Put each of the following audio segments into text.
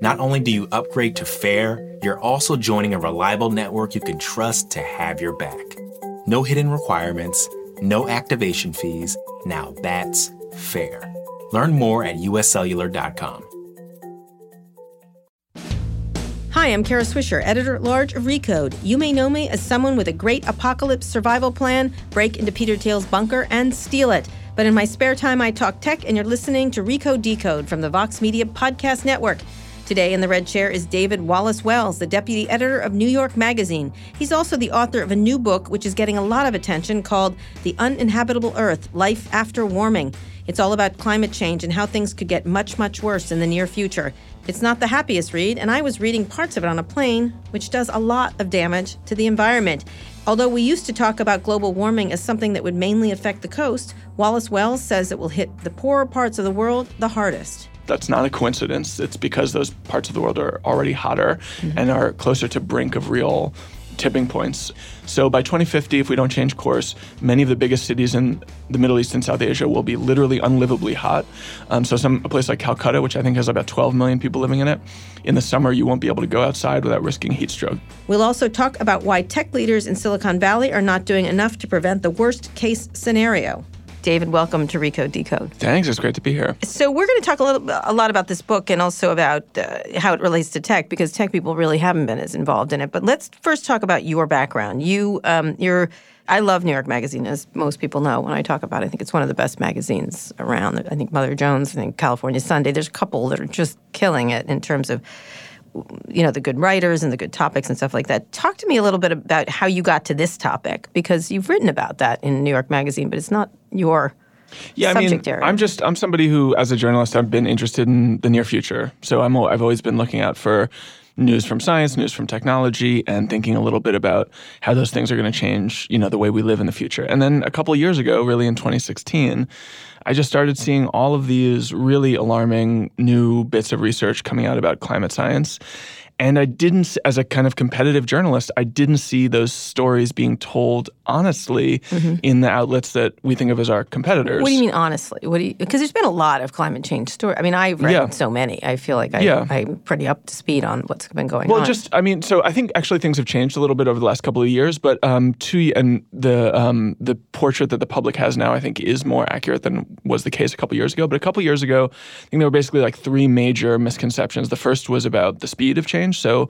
not only do you upgrade to fair, you're also joining a reliable network you can trust to have your back. No hidden requirements, no activation fees. Now that's fair. Learn more at uscellular.com. Hi, I'm Kara Swisher, editor at large of Recode. You may know me as someone with a great apocalypse survival plan, break into Peter Thiel's bunker, and steal it. But in my spare time, I talk tech, and you're listening to Recode Decode from the Vox Media Podcast Network. Today in the red chair is David Wallace Wells, the deputy editor of New York Magazine. He's also the author of a new book which is getting a lot of attention called The Uninhabitable Earth Life After Warming. It's all about climate change and how things could get much, much worse in the near future. It's not the happiest read, and I was reading parts of it on a plane, which does a lot of damage to the environment. Although we used to talk about global warming as something that would mainly affect the coast, Wallace Wells says it will hit the poorer parts of the world the hardest that's not a coincidence. It's because those parts of the world are already hotter mm-hmm. and are closer to brink of real tipping points. So by 2050, if we don't change course, many of the biggest cities in the Middle East and South Asia will be literally unlivably hot. Um, so some a place like Calcutta, which I think has about 12 million people living in it, in the summer you won't be able to go outside without risking heat stroke. We'll also talk about why tech leaders in Silicon Valley are not doing enough to prevent the worst case scenario. David, welcome to Recode Decode. Thanks. It's great to be here. So we're going to talk a little, a lot about this book and also about uh, how it relates to tech because tech people really haven't been as involved in it. But let's first talk about your background. You, um, you're. I love New York Magazine, as most people know when I talk about it. I think it's one of the best magazines around. I think Mother Jones, I think California Sunday. There's a couple that are just killing it in terms of you know the good writers and the good topics and stuff like that. Talk to me a little bit about how you got to this topic because you've written about that in New York Magazine, but it's not your yeah, I mean, area. I'm just I'm somebody who, as a journalist, I've been interested in the near future. So I'm I've always been looking out for news from science, news from technology, and thinking a little bit about how those things are going to change, you know, the way we live in the future. And then a couple years ago, really in 2016, I just started seeing all of these really alarming new bits of research coming out about climate science. And I didn't, as a kind of competitive journalist, I didn't see those stories being told honestly mm-hmm. in the outlets that we think of as our competitors. What do you mean honestly? What do you? Because there's been a lot of climate change stories. I mean, I've read yeah. so many. I feel like I, yeah. I'm pretty up to speed on what's been going well, on. Well, just I mean, so I think actually things have changed a little bit over the last couple of years, but um, to and the um, the portrait that the public has now, I think, is more accurate than was the case a couple years ago. But a couple years ago, I think there were basically like three major misconceptions. The first was about the speed of change change. So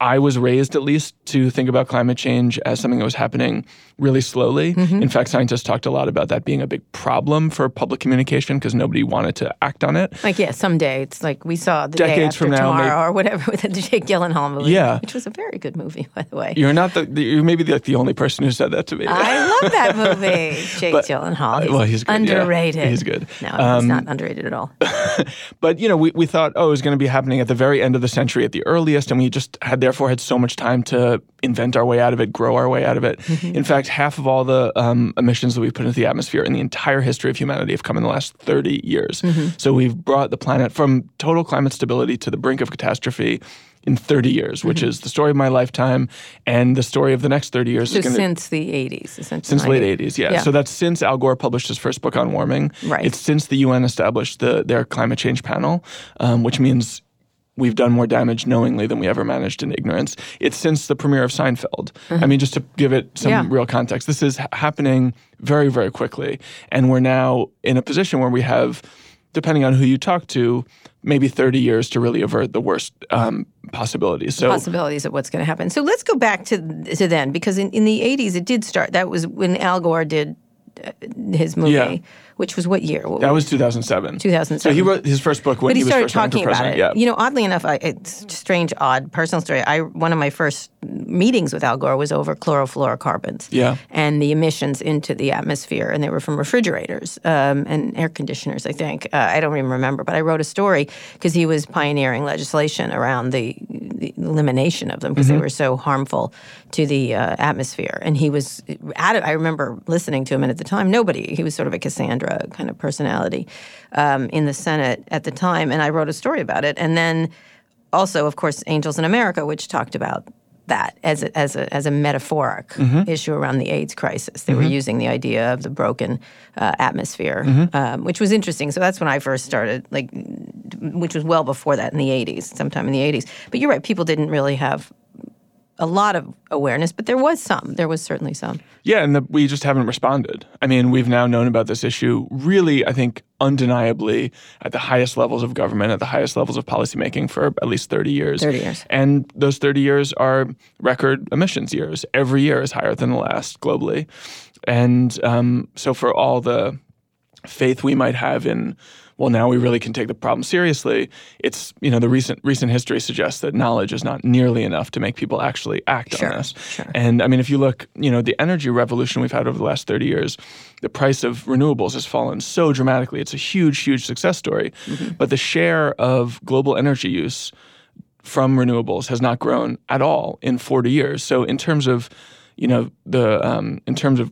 I was raised at least to think about climate change as something that was happening really slowly. Mm-hmm. In fact, scientists talked a lot about that being a big problem for public communication because nobody wanted to act on it. Like, yeah, someday it's like we saw the decades from now, tomorrow or whatever with the Jake Gyllenhaal movie. Yeah, which was a very good movie, by the way. You're not the you're maybe like the only person who said that to me. I love that movie, Jake but, Gyllenhaal. He's well, he's good, underrated. Yeah, he's good. No, um, he's not underrated at all. but you know, we we thought, oh, it was going to be happening at the very end of the century, at the earliest, and we just had therefore had so much time to invent our way out of it, grow our way out of it. Mm-hmm. In fact, half of all the um, emissions that we've put into the atmosphere in the entire history of humanity have come in the last 30 years. Mm-hmm. So we've brought the planet from total climate stability to the brink of catastrophe in 30 years, which mm-hmm. is the story of my lifetime and the story of the next 30 years. So gonna, since the 80s, essentially. Since the late 80s, yeah. yeah. So that's since Al Gore published his first book on warming. Right. It's since the UN established the, their climate change panel, um, which means we've done more damage knowingly than we ever managed in ignorance. It's since the premiere of Seinfeld. Mm-hmm. I mean, just to give it some yeah. real context, this is ha- happening very, very quickly. And we're now in a position where we have depending on who you talk to, maybe 30 years to really avert the worst um, possibilities. So possibilities of what's going to happen. So let's go back to to then because in, in the 80s it did start. That was when Al Gore did uh, his movie. Yeah. Which was what year? What that was 2007. 2007. So he wrote his first book when but he, was started first talking about it. Yeah. You know, oddly enough, I, it's a strange, odd personal story. I one of my first meetings with Al Gore was over chlorofluorocarbons. Yeah. And the emissions into the atmosphere, and they were from refrigerators um, and air conditioners. I think uh, I don't even remember, but I wrote a story because he was pioneering legislation around the, the elimination of them because Mm-hmm. they were so harmful to the uh, atmosphere. And he was at it. I remember listening to him, and at the time, nobody. He was sort of a Cassandra kind of personality um, in the Senate at the time, and I wrote a story about it. And then also, of course, Angels in America, which talked about that as a, as a, as a metaphoric Mm-hmm. issue around the AIDS crisis. They were using the idea of the broken uh, atmosphere, Mm-hmm. um, which was interesting. So that's when I first started, like, which was well before that in the 80s, sometime in the 80s. But you're right, people didn't really have a lot of awareness, but there was some. There was certainly some. Yeah, and the, we just haven't responded. I mean, we've now known about this issue really, I think, undeniably at the highest levels of government, at the highest levels of policymaking for at least 30 years. 30 years. And those 30 years are record emissions years. Every year is higher than the last globally. And um, so for all the faith we might have in well now we really can take the problem seriously. It's you know the recent recent history suggests that knowledge is not nearly enough to make people actually act Sure, on this. sure. and i mean if you look you know the energy revolution we've had over the last 30 years the price of renewables has fallen so dramatically. It's a huge huge success story. Mm-hmm. but the share of global energy use from renewables has not grown at all in 40 years. So in terms of you know the um, in terms of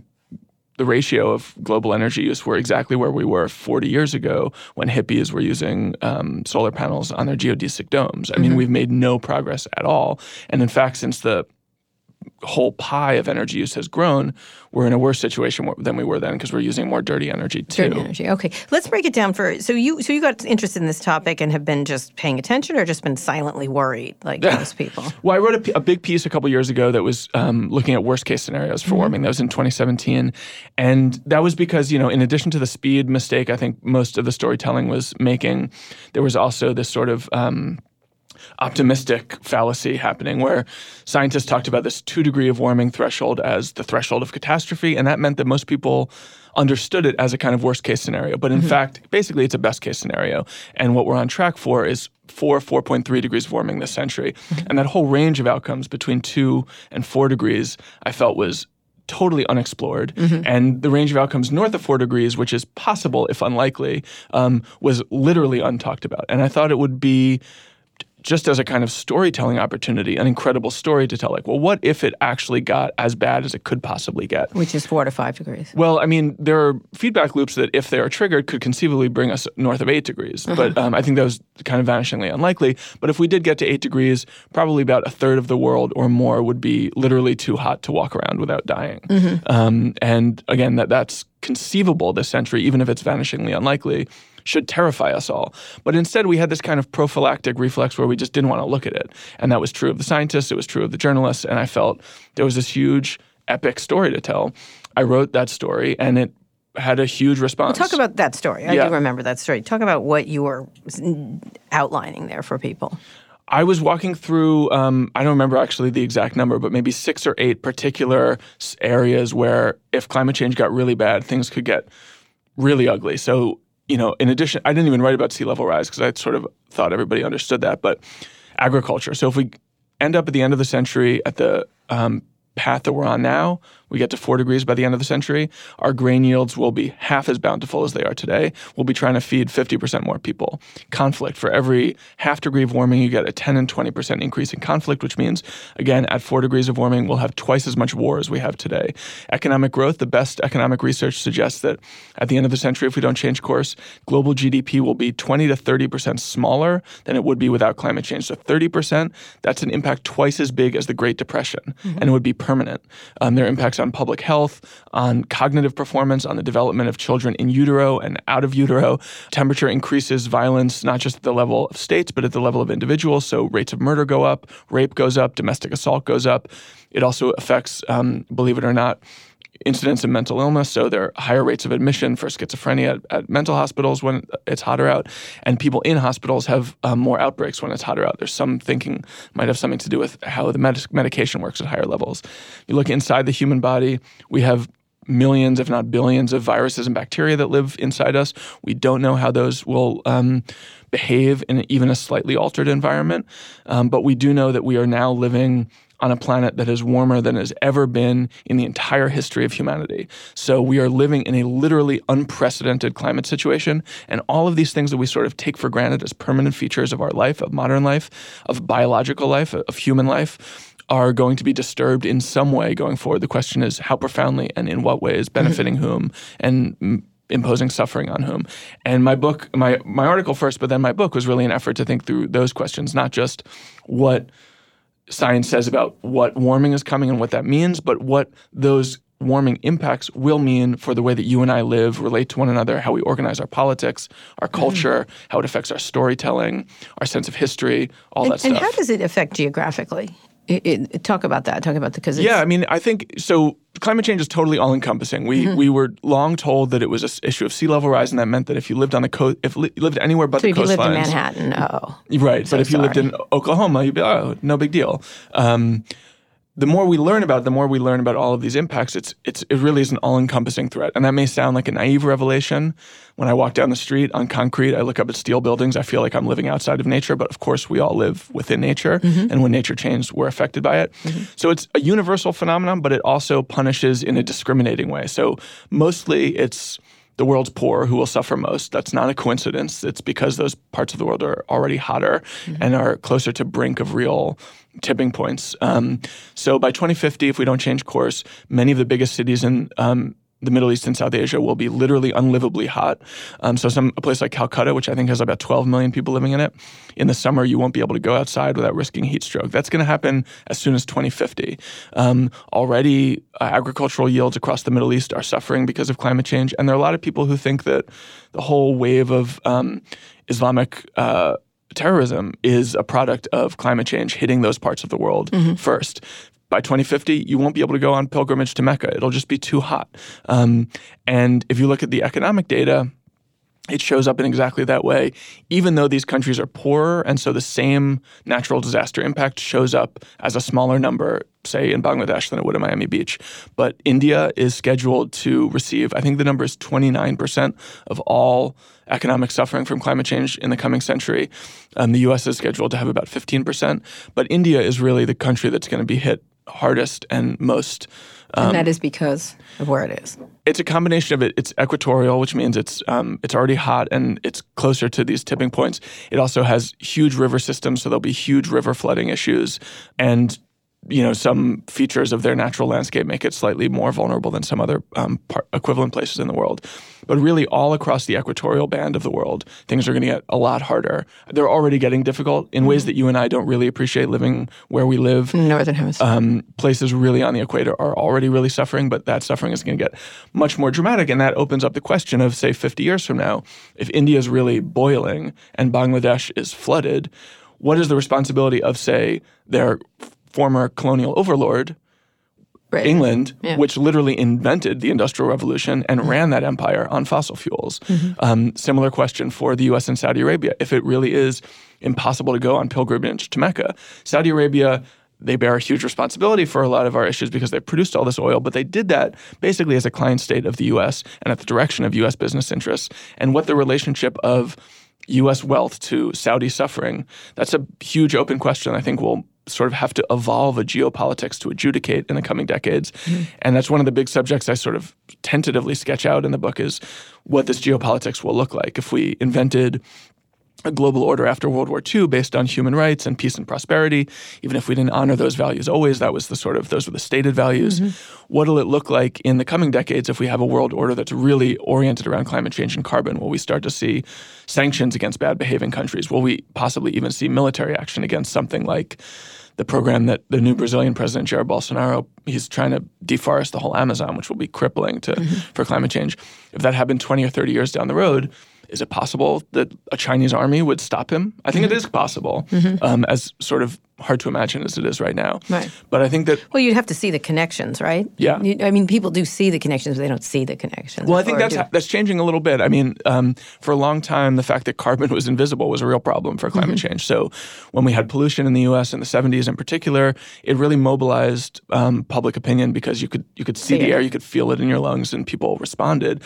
the ratio of global energy use, we're exactly where we were 40 years ago when hippies were using um, solar panels on their geodesic domes. I mean, we've made no progress at all. And in fact, since the whole pie of energy use has grown, we're in a worse situation than we were then because we're using more dirty energy too. Dirty energy. Okay, let's break it down for. So you, so you got interested in this topic and have been just paying attention, or just been silently worried, like most people. Well, I wrote a, a, big piece a couple years ago that was um, looking at worst case scenarios for warming. That was in 2017, and that was because you know, in addition to the speed mistake, I think most of the storytelling was making, there was also this sort of um, optimistic fallacy happening where scientists talked about this two degree of warming threshold as the threshold of catastrophe, and that meant that most people understood it as a kind of worst case scenario. But in mm-hmm. fact, basically, it's a best case scenario. And what we're on track for is four, 4.3 degrees of warming this century. Mm-hmm. And that whole range of outcomes between two and four degrees, I felt was totally unexplored. Mm-hmm. And the range of outcomes north of four degrees, which is possible if unlikely, um, was literally untalked about. And I thought it would be just as a kind of storytelling opportunity, an incredible story to tell. Like, well, what if it actually got as bad as it could possibly get? Which is four to five degrees. Well, I mean, there are feedback loops that, if they are triggered, could conceivably bring us north of eight degrees. But um, I think that was kind of vanishingly unlikely. But if we did get to eight degrees, probably about a third of the world or more would be literally too hot to walk around without dying. Um, and again, that that's conceivable this century, even if it's vanishingly unlikely. Should terrify us all. But instead, we had this kind of prophylactic reflex where we just didn't want to look at it. And that was true of the scientists, it was true of the journalists. And I felt there was this huge, epic story to tell. I wrote that story, and it had a huge response. Talk about that story. I Yeah. do remember that story. Talk about what you were outlining there for people. I was walking through, um, I don't remember actually the exact number, but maybe six or eight particular areas where if climate change got really bad, things could get really ugly. So, you know, in addition, I didn't even write about sea level rise because I sort of thought everybody understood that, but agriculture. So if we end up at the end of the century at the um, path that we're on now, we get to four degrees by the end of the century, our grain yields will be half as bountiful as they are today. We'll be trying to feed 50% more people. Conflict. For every half degree of warming, you get a 10 and 20% increase in conflict, which means, again, at four degrees of warming, we'll have twice as much war as we have today. Economic growth. The best economic research suggests that at the end of the century, if we don't change course, global GDP will be 20 to 30% smaller than it would be without climate change. So 30%, that's an impact twice as big as the Great Depression, and it would be permanent. Um, there are impacts on public health, on cognitive performance, on the development of children in utero and out of utero. Temperature increases violence, not just at the level of states, but at the level of individuals. So rates of murder go up, rape goes up, domestic assault goes up. It also affects, um, believe it or not, incidence of mental illness. So there are higher rates of admission for schizophrenia at, at mental hospitals when it's hotter out, and people in hospitals have um, more outbreaks when it's hotter out. There's some thinking might have something to do with how the med- medication works at higher levels. You look inside the human body, we have millions, if not billions, of viruses and bacteria that live inside us. We don't know how those will um, behave in even a slightly altered environment, um, but we do know that we are now living on a planet that is warmer than it has ever been in the entire history of humanity. So we are living in a literally unprecedented climate situation. And all of these things that we sort of take for granted as permanent features of our life, of modern life, of biological life, of human life, are going to be disturbed in some way going forward. The question is how profoundly and in what ways, benefiting mm-hmm. whom and m- imposing suffering on whom. And my book, my my article first, but then my book was really an effort to think through those questions, not just what science says about what warming is coming and what that means, but what those warming impacts will mean for the way that you and I live, relate to one another, how we organize our politics, our mm-hmm. culture, mm. how it affects our storytelling, our sense of history, all and, that stuff. And how does it affect geographically? It, it, talk about that. Talk about the because yeah, I mean, I think so. Climate change is totally all encompassing. We mm-hmm. we were long told that it was an issue of sea level rise, and that meant that if you lived on the coast, if you lived anywhere but so the if you lived in Manhattan, oh, right. So but if sorry. you lived in Oklahoma, you'd be oh, no big deal. Um, the more we learn about it, the more we learn about all of these impacts, it's, it's, it really is an all encompassing threat. And that may sound like a naive revelation. When I walk down the street on concrete, I look up at steel buildings, I feel like I'm living outside of nature. But of course, we all live within nature. Mm-hmm. And when nature changes, we're affected by it. Mm-hmm. So it's a universal phenomenon, but it also punishes in a discriminating way. So mostly it's the world's poor who will suffer most. That's not a coincidence. It's because those parts of the world are already hotter mm-hmm. and are closer to brink of real tipping points. Um, so by 2050, if we don't change course, many of the biggest cities in um, the Middle East and South Asia will be literally unlivably hot. Um, so, some a place like Calcutta, which I think has about 12 million people living in it, in the summer you won't be able to go outside without risking heat stroke. That's going to happen as soon as 2050. Um, already, uh, agricultural yields across the Middle East are suffering because of climate change, and there are a lot of people who think that the whole wave of um, Islamic uh, terrorism is a product of climate change hitting those parts of the world mm-hmm. first. By 2050, you won't be able to go on pilgrimage to Mecca. It'll just be too hot. Um, and if you look at the economic data, it shows up in exactly that way, even though these countries are poorer. And so the same natural disaster impact shows up as a smaller number, say, in Bangladesh than it would in Miami Beach. But India is scheduled to receive, I think the number is 29% of all economic suffering from climate change in the coming century. Um, the US is scheduled to have about 15%. But India is really the country that's going to be hit hardest and most. Um, and that is because of where it is. It's a combination of it. It's equatorial, which means it's um, it's already hot and it's closer to these tipping points. It also has huge river systems, so there'll be huge river flooding issues, and you know some features of their natural landscape make it slightly more vulnerable than some other um, par- equivalent places in the world. But really, all across the equatorial band of the world, things are going to get a lot harder. They're already getting difficult in ways mm-hmm. that you and I don't really appreciate living where we live. Northern Hemisphere. Um, places really on the equator are already really suffering, but that suffering is going to get much more dramatic. And that opens up the question of, say, 50 years from now, if India is really boiling and Bangladesh is flooded, what is the responsibility of, say, their former colonial overlord, right. England, yeah. which literally invented the Industrial Revolution and mm-hmm. ran that empire on fossil fuels. Mm-hmm. Um, similar question for the US and Saudi Arabia. If it really is impossible to go on pilgrimage to Mecca, Saudi Arabia they bear a huge responsibility for a lot of our issues because they produced all this oil, but they did that basically as a client state of the US and at the direction of US business interests. And what the relationship of US wealth to Saudi suffering, that's a huge open question I think will sort of have to evolve a geopolitics to adjudicate in the coming decades. Mm-hmm. And that's one of the big subjects I sort of tentatively sketch out in the book is what this geopolitics will look like. If we invented a global order after World War II based on human rights and peace and prosperity, even if we didn't honor those values always, that was the sort of those were the stated values. Mm-hmm. What'll it look like in the coming decades if we have a world order that's really oriented around climate change and carbon? Will we start to see sanctions against bad behaving countries? Will we possibly even see military action against something like the program that the new Brazilian president Jair Bolsonaro he's trying to deforest the whole Amazon, which will be crippling to mm-hmm. for climate change. If that happened 20 or 30 years down the road, is it possible that a Chinese army would stop him? I think mm-hmm. it is possible mm-hmm. um, as sort of hard to imagine as it is right now. Right. But I think that Well, you'd have to see the connections, right? Yeah. You- I mean, people do see the connections, but they don't see the connections. Well, I think that's do- that's changing a little bit. I mean, um, for a long time, the fact that carbon was invisible was a real problem for climate Mm-hmm. change. So, when we had pollution in the U.S. in the '70s, in particular, it really mobilized um, public opinion because you could you could see See the it. air, you could feel it in your lungs, and people responded.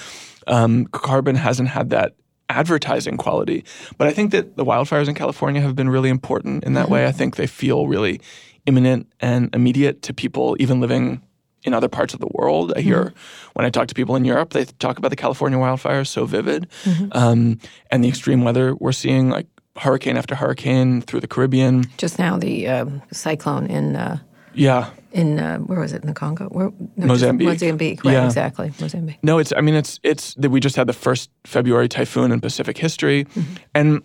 Um, carbon hasn't had that advertising quality, but I think that the wildfires in California have been really important in that Mm-hmm. way. I think they feel really imminent and immediate to people even living in other parts of the world. I hear when I talk to people in Europe, they talk about the California wildfires so vivid, um, and the extreme weather we're seeing, like hurricane after hurricane through the Caribbean. just now the um, cyclone in uh, Yeah, in uh, where was it in the Congo? Where, no, Mozambique. Mozambique, right? Yeah. Exactly, Mozambique. no, it's. I mean, it's it's that we just had the first February typhoon in Pacific history, and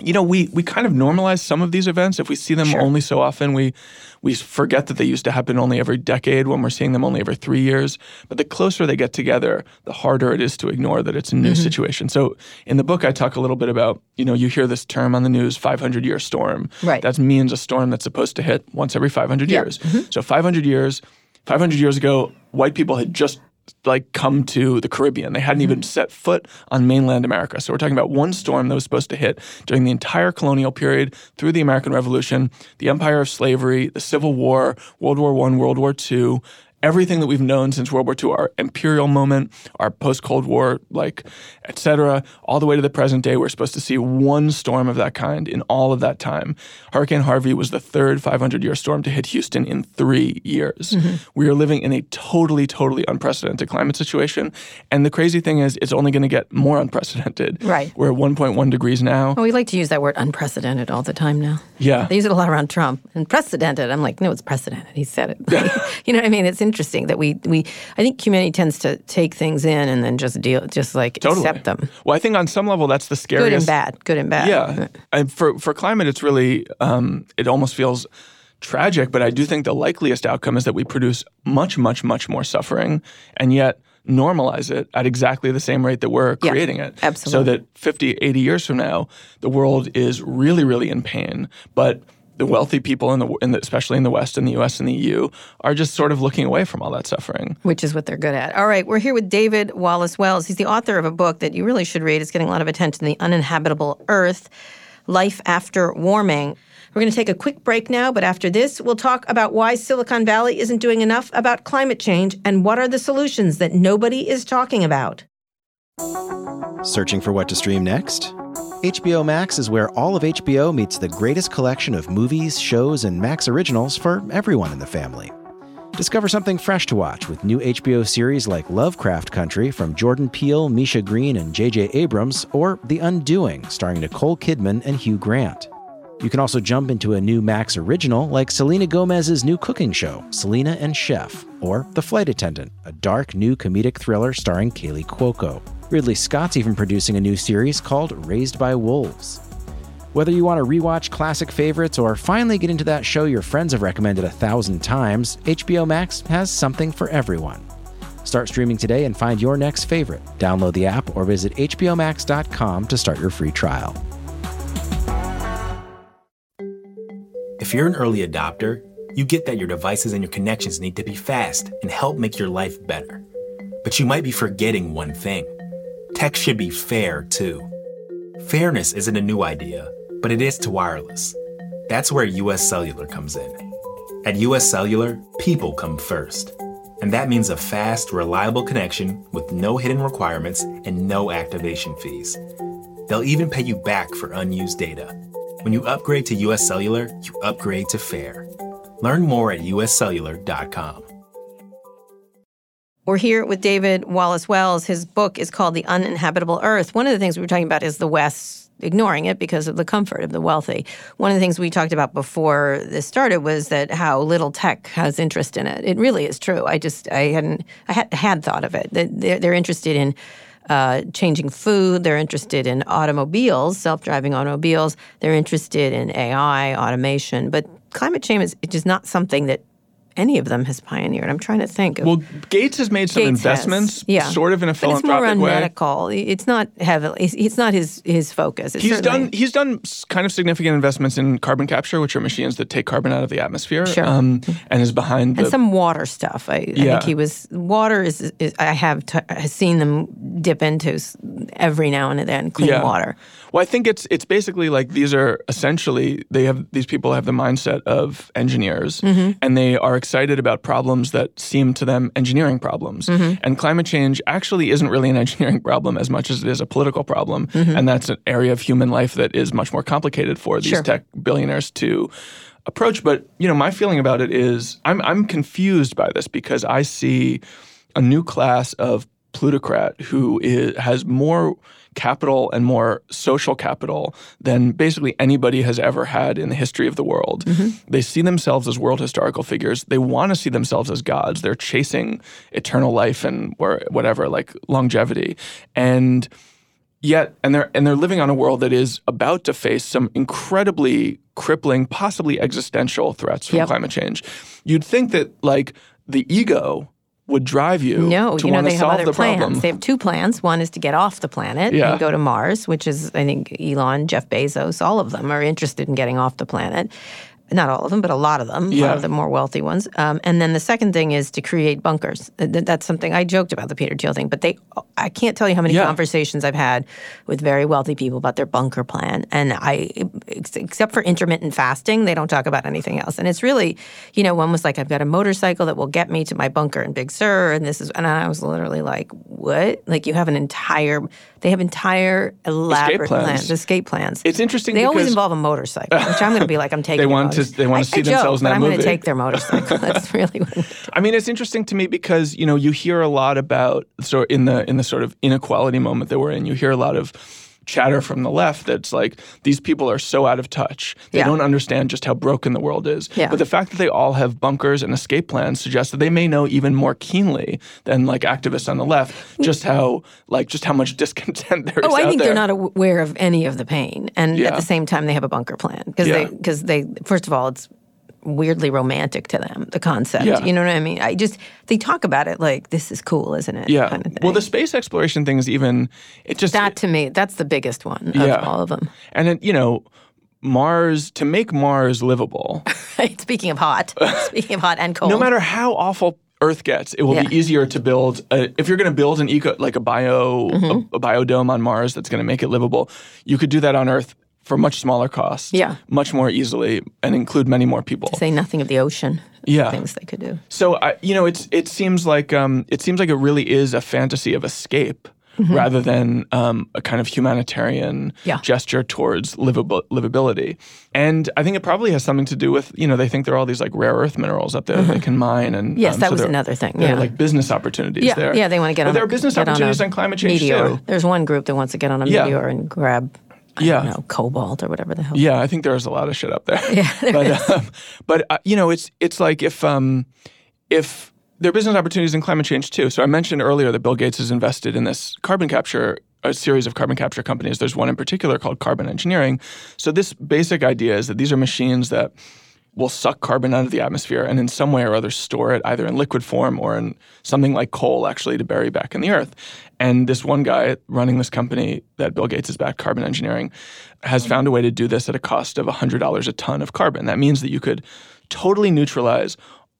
you know we we kind of normalize some of these events. If we see them only so often, we we forget that they used to happen only every decade when we're seeing them only every three years. But the closer they get together, the harder it is to ignore that it's a new mm-hmm. situation. So in the book, I talk a little bit about you know you hear this term on the news, 500 year storm. Right. That means a storm that's supposed to hit once every 500 Yeah. years. Mm-hmm. So 500 years, 500 years ago, white people had just like come to the Caribbean. They hadn't even mm-hmm. set foot on mainland America. So we're talking about one storm that was supposed to hit during the entire colonial period through the American Revolution, the empire of slavery, the Civil War, World War I, World War II, everything that we've known since World War II, our imperial moment, our post-Cold War, like, et cetera, all the way to the present day, we're supposed to see one storm of that kind in all of that time. Hurricane Harvey was the third 500-year storm to hit Houston in three years. Mm-hmm. We are living in a totally, totally unprecedented climate situation. And the crazy thing is, it's only going to get more unprecedented. Right. We're at 1.1 degrees now. Well, we like to use that word unprecedented all the time now. Yeah. They use it a lot around Trump. And precedented, I'm like, no, it's precedented. He said it. you know what I mean? It's interesting that we we I think humanity tends to take things in and then just deal just like Totally. accept them. Well, I think on some level, that's the scariest. Good and bad. Good and bad. Yeah, and for for climate, it's really um, it almost feels tragic. But I do think the likeliest outcome is that we produce much, much, much more suffering, and yet normalize it at exactly the same rate that we're Yeah, creating it. absolutely. So that 50, 80 years from now, the world is really, really in pain, but the wealthy people in the, in the especially in the West, in the U.S. and the EU, are just sort of looking away from all that suffering. which is what they're good at. All right, we're here with David Wallace Wells. He's the author of a book that you really should read. It's getting a lot of attention The Uninhabitable Earth Life After Warming. We're going to take a quick break now, but after this, we'll talk about why Silicon Valley isn't doing enough about climate change and what are the solutions that nobody is talking about. Searching for what to stream next? HBO Max is where all of HBO meets the greatest collection of movies, shows, and Max originals for everyone in the family. Discover something fresh to watch with new HBO series like Lovecraft Country from Jordan Peele, Misha Green, and J.J. Abrams, or The Undoing, starring Nicole Kidman and Hugh Grant. You can also jump into a new Max original like Selena Gomez's new cooking show, Selena and Chef, or The Flight Attendant, a dark new comedic thriller starring Kaley Cuoco. Ridley Scott's even producing a new series called Raised by Wolves. Whether you want to rewatch classic favorites or finally get into that show your friends have recommended a thousand times, HBO Max has something for everyone. Start streaming today and find your next favorite. Download the app or visit HBOMax.com to start your free trial. If you're an early adopter, you get that your devices and your connections need to be fast and help make your life better. But you might be forgetting one thing tech should be fair too. Fairness isn't a new idea, but it is to wireless. That's where US Cellular comes in. At US Cellular, people come first. And that means a fast, reliable connection with no hidden requirements and no activation fees. They'll even pay you back for unused data. When you upgrade to US Cellular, you upgrade to fair. Learn more at uscellular.com. We're here with David Wallace Wells. His book is called The Uninhabitable Earth. One of the things we were talking about is the West ignoring it because of the comfort of the wealthy. One of the things we talked about before this started was that how little tech has interest in it. It really is true. I just I hadn't I had, had thought of it. They're, they're interested in uh, changing food. They're interested in automobiles, self-driving automobiles. They're interested in AI, automation. But climate change is, it is not something that any of them has pioneered. I'm trying to think. Of, Well, Gates has made some Gates has, investments, yeah. sort of in a philanthropic but it's more around way. medical. It's not heavily. It's, not his his focus. It's He's done he's done kind of significant investments in carbon capture, which are machines that take carbon out of the atmosphere, Sure. um, and is behind the and some water stuff. I, I think he was water is, is I have t- has seen them dip into every now and then clean Yeah. water. Well, I think it's it's basically like these are essentially they have these people have the mindset of engineers, Mm-hmm. and they are excited about problems that seem to them engineering problems. Mm-hmm. And climate change actually isn't really an engineering problem as much as it is a political problem, and that's an area of human life that is much more complicated for these Mm-hmm. Sure. tech billionaires to approach. But you know, my feeling about it is I'm I'm confused by this because I see a new class of plutocrat who is, has more capital and more social capital than basically anybody has ever had in the history of the world. Mm-hmm. They see themselves as world historical figures. They want to see themselves as gods. They're chasing eternal life and whatever, like longevity. And yet and they're and they're living on a world that is about to face some incredibly crippling possibly existential threats from Yep. climate change you'd think that like the ego would drive you No, to you know want to have solve other the plans. problem They have two plans. One is to get off the planet Yeah. and go to Mars, which is I think Elon, Jeff Bezos, all of them are interested in getting off the planet. Not all of them, but a lot of them. A lot of the more wealthy ones. Um, and then the second thing is to create bunkers. That's something I joked about the Peter Thiel thing, but they, I can't tell you how many Yeah. conversations I've had with very wealthy people about their bunker plan. And I, except for intermittent fasting, they don't talk about anything else. And it's really, you know, one was like, I've got a motorcycle that will get me to my bunker in Big Sur, and this is, and I was literally like, what? Like you have an entire, they have entire elaborate plans. plans, escape plans. It's interesting They always involve a motorcycle, which I'm going to be like, I'm taking. They want to- they want to see I joke, themselves in but that I'm going to take their motorcycle. That's really what. I mean, it's interesting to me because you know you hear a lot about so in the in the sort of inequality moment that we're in, you hear a lot of chatter from the left that's like these people are so out of touch. They Yeah. don't understand just how broken the world is. Yeah. But the fact that they all have bunkers and escape plans suggests that they may know even more keenly than like activists on the left just how like just how much discontent there is Oh, I think there. they're not aware of any of the pain, and Yeah. at the same time, they have a bunker plan because they because they first of all, it's weirdly romantic to them the concept. Yeah. You know what I mean? I just they talk about it like this is cool, isn't it? yeah. Kind of thing. Well, the space exploration thing is even it just that to me, that's the biggest one Yeah. of all of them. and it, you know Mars to make Mars livable. Speaking of hot, speaking of hot and cold, no matter how awful Earth gets, it will Yeah. be easier to build. A, if you're going to build an eco, like a bio, Mm-hmm. a, a biodome on Mars that's going to make it livable, you could do that on Earth for much smaller costs. Yeah. much more easily, and include many more people. say nothing of the ocean. Yeah. things they could do. So I, you know, it's it seems like um, it seems like it really is a fantasy of escape. Rather than um, a kind of humanitarian Mm-hmm. Yeah. gesture towards livab- livability, and I think it probably has something to do with you know they think there are all these like rare earth minerals up there that they can mine, and Mm-hmm. Yes, um, that so was another thing, yeah. like business opportunities Yeah, there. yeah, they want to get But on. there are business get on a opportunities on climate change meteor. too. There's one group that wants to get on a Yeah. meteor and grab, I Yeah. don't know, cobalt or whatever the hell. Yeah, I think there's a lot of shit up there. Yeah, there but um, but uh, you know, it's it's like if um if there are business opportunities in climate change too. So I mentioned earlier that Bill Gates has invested in this carbon capture a series of carbon capture companies. There's one in particular called Carbon Engineering. So this basic idea is that these are machines that will suck carbon out of the atmosphere and in some way or other store it either in liquid form or in something like coal actually to bury back in the earth. And this one guy running this company that Bill Gates is back, Carbon Engineering, has found a way to do this at a cost of $100 a ton of carbon. That means that you could totally neutralize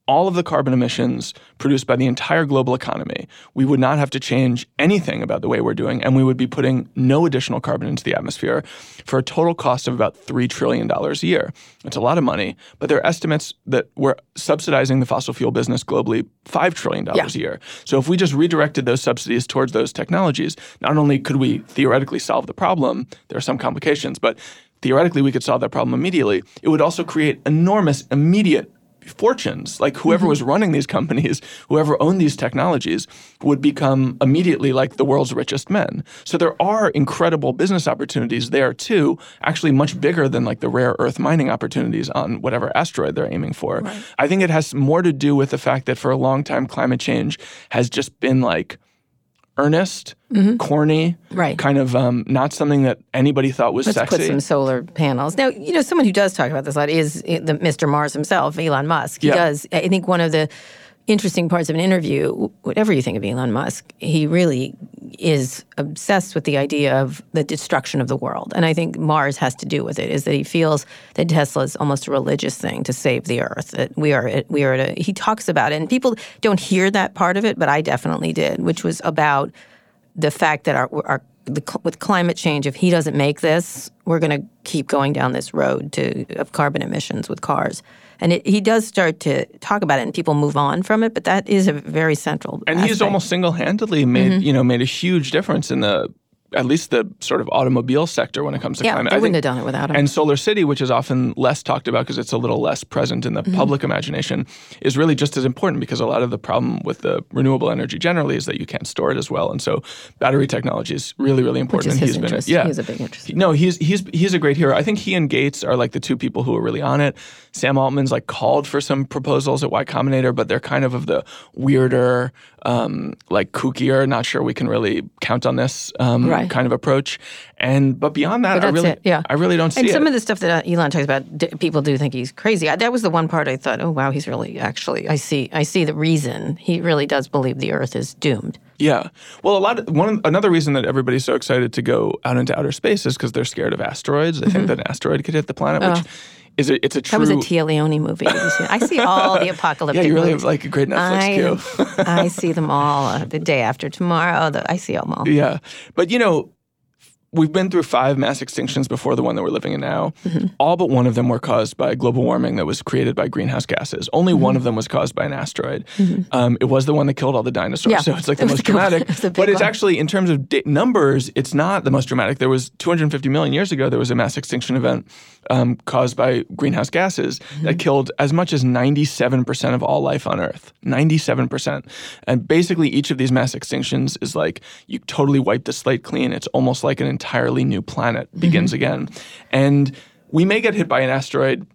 all of the carbon emissions produced by the entire global economy. We would not have to change anything about the way we're doing, and we would be putting no additional carbon into the atmosphere for a total cost of about $3 trillion a year. It's a lot of money, but there are estimates that we're subsidizing the fossil fuel business globally $5 trillion Yeah. a year. So if we just redirected those subsidies towards those technologies, not only could we theoretically solve the problem, there are some complications, but theoretically we could solve that problem immediately. It would also create enormous immediate fortunes. Like whoever Mm-hmm. was running these companies, whoever owned these technologies, would become immediately like the world's richest men. So there are incredible business opportunities there too, actually much bigger than like the rare earth mining opportunities on whatever asteroid they're aiming for. I think it has more to do with the fact that for a long time climate change has just been like earnest, corny, Right. kind of um, not something that anybody thought was Let's sexy. put some solar panels. Now, you know, someone who does talk about this a lot is uh, the Mr. Mars himself, Elon Musk. He Yeah. does. I think one of the interesting parts of an interview, whatever you think of Elon Musk, he really is obsessed with the idea of the destruction of the world. And I think Mars has to do with it, is that he feels that Tesla is almost a religious thing to save the earth. That we are at, we are at a, he talks about it. And people don't hear that part of it, but I definitely did, which was about the fact that our, our the, with climate change, if he doesn't make this, we're going to keep going down this road to of carbon emissions with cars. And it, he does start to talk about it, and people move on from it. But that is a very central. and he's almost single-handedly made Mm-hmm. you know made a huge difference in the at least the sort of automobile sector when it comes to Yeah, climate. they I wouldn't think- have done it without him. And Solar City, which is often less talked about because it's a little less present in the Mm-hmm. public imagination, is really just as important because a lot of the problem with the renewable energy generally is that you can't store it as well. And so battery technology is really, really important. which is his he's interest. been a, yeah. He's a big interest. No, he's he's he's a great hero. I think he and Gates are like the two people who are really on it. Sam Altman's like called for some proposals at Y Combinator, but they're kind of of the weirder, um, like kookier. Not sure we can really count on this um, Right. Kind of approach. And but beyond that, But I really, it, yeah. I really don't see it. And it. some of the stuff that uh, Elon talks about, d- people do think he's crazy. I, that was the one part I thought, oh wow, he's really actually. I see. I see the reason. He really does believe the Earth is doomed. Yeah. Well, a lot of one another reason that everybody's so excited to go out into outer space is because they're scared of asteroids. They think that an asteroid could hit the planet, which is a, it's a true. Mm-hmm. That was a Téa Leoni movie. Did you see it? I see all the apocalyptic. yeah, you really movies. have like a great Netflix I, queue. I see them all uh, the day after tomorrow. The, I see them all. Yeah. But you know, we've been through five mass extinctions before the one that we're living in now. Mm-hmm. All but one of them were caused by global warming that was created by greenhouse gases. Only Mm-hmm. one of them was caused by an asteroid. Um, it was the one that killed all the dinosaurs. Yeah. So it's like the It most dramatic. it was the big but it's one. actually, in terms of da- numbers, it's not the most dramatic. There was 250 million years ago, there was a mass extinction event um, caused by greenhouse gases Mm-hmm. that killed as much as 97% of all life on Earth. 97%. And basically, each of these mass extinctions is like you totally wipe the slate clean. It's almost like an entirely new planet begins again. And we may get hit by an asteroid.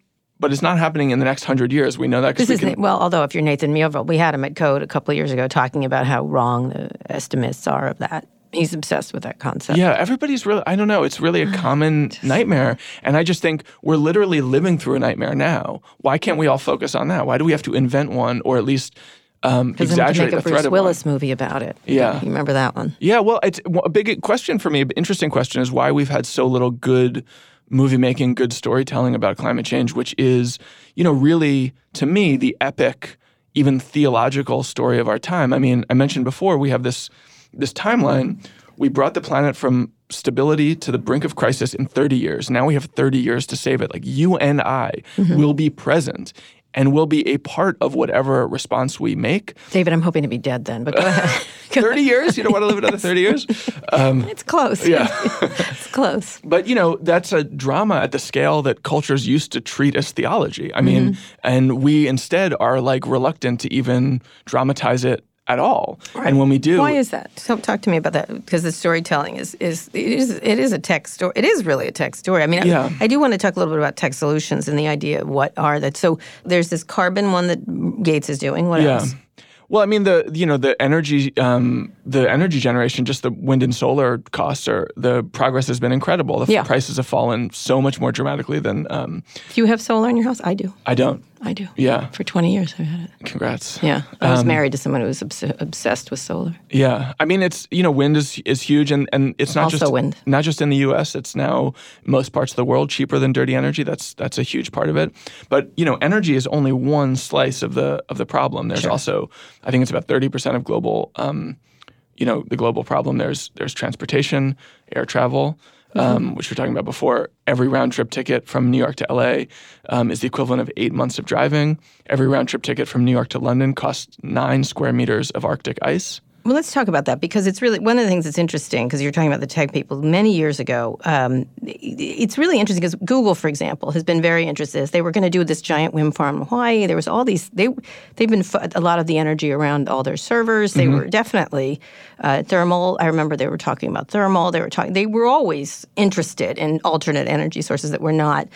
But it's not happening in the next hundred years. We know that This we is can, well, although if you're Nathan Myhrvold, we had him at Code a couple of years ago talking about how wrong the estimates are of that. He's obsessed with that concept. Yeah, everybody's really, I don't know, it's really a common nightmare. And I just think we're literally living through a nightmare now. Why can't we all focus on that? Why do we have to invent one or at least um, Because then we can exaggerate make a the Bruce Willis movie about it. Yeah. you remember that one? one? Yeah, well, it's a big question for me, an interesting question is why we've had so little good movie making, good storytelling about climate change, which is, you know, really, to me, the epic, even theological story of our time. I mean, I mentioned before, we have this this timeline. We brought the planet from stability to the brink of crisis in 30 years. Now we have 30 years to save it. Like you and I will be present and will be a part of whatever response we make. David, I'm hoping to be dead then, but go ahead. 30 years? You don't want to live another 30 years? It's close. Yeah. it's close. But you know, that's a drama at the scale that cultures used to treat as theology. I mean, Mm-hmm. and we instead are like reluctant to even dramatize it at all. And when we do, Why is that? So talk to me about that because the storytelling is is it is it is a tech story. It is really a tech story. I mean, I- Yeah. I, do want to talk a little bit about tech solutions and the idea of what are that. So there's this carbon one that Gates is doing. What yeah. else? Well, I mean the you know the energy um, the energy generation, just the wind and solar costs are the progress has been incredible. The Yeah. prices have fallen so much more dramatically than um, Do you have solar in your house? I do. I don't. I do. Yeah, For 20 years, I've had it. congrats. Yeah, I was Um, married to someone who was obs- obsessed with solar. Yeah, I mean it's you know wind is is huge and and it's not Also just wind. not just in the U.S. It's now most parts of the world cheaper than dirty energy. That's that's a huge part of it. But you know energy is only one slice of the of the problem. There's also I think it's about thirty percent of global um, you know the global problem. There's there's transportation, air travel. Mm-hmm. Um, which we were talking about before. Every round trip ticket from New York to LA um, is the equivalent of eight months of driving. Every round trip ticket from New York to London costs nine square meters of Arctic ice. Well, let's talk about that because it's really one of the things that's interesting because you're talking about the tech people. Many years ago, um, it's really interesting because Google, for example, has been very interested. They were going to do this giant wind farm in Hawaii. There was all these. They they've been a lot of the energy around all their servers. They were definitely uh, thermal. I remember they were talking about thermal. They were talking. They were always interested in alternate energy sources that were not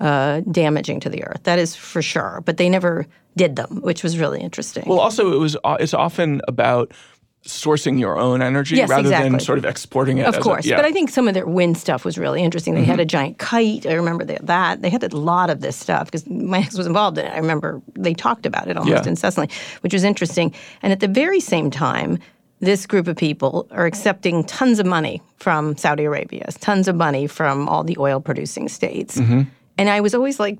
uh, damaging to the earth. That is for sure. But they never did them, which was really interesting. Well, also it was uh, it's often about sourcing your own energy Yes, rather than sort of exporting it. Of as a- course, yeah. but I think some of their wind stuff was really interesting. They had a mm-hmm. giant kite. I remember that. They had a lot of this stuff because my ex was involved in it. I remember they talked about it almost Yeah. incessantly, which was interesting. And at the very same time, this group of people are accepting tons of money from Saudi Arabia, tons of money from all the oil producing states. Mm-hmm. And I was always like,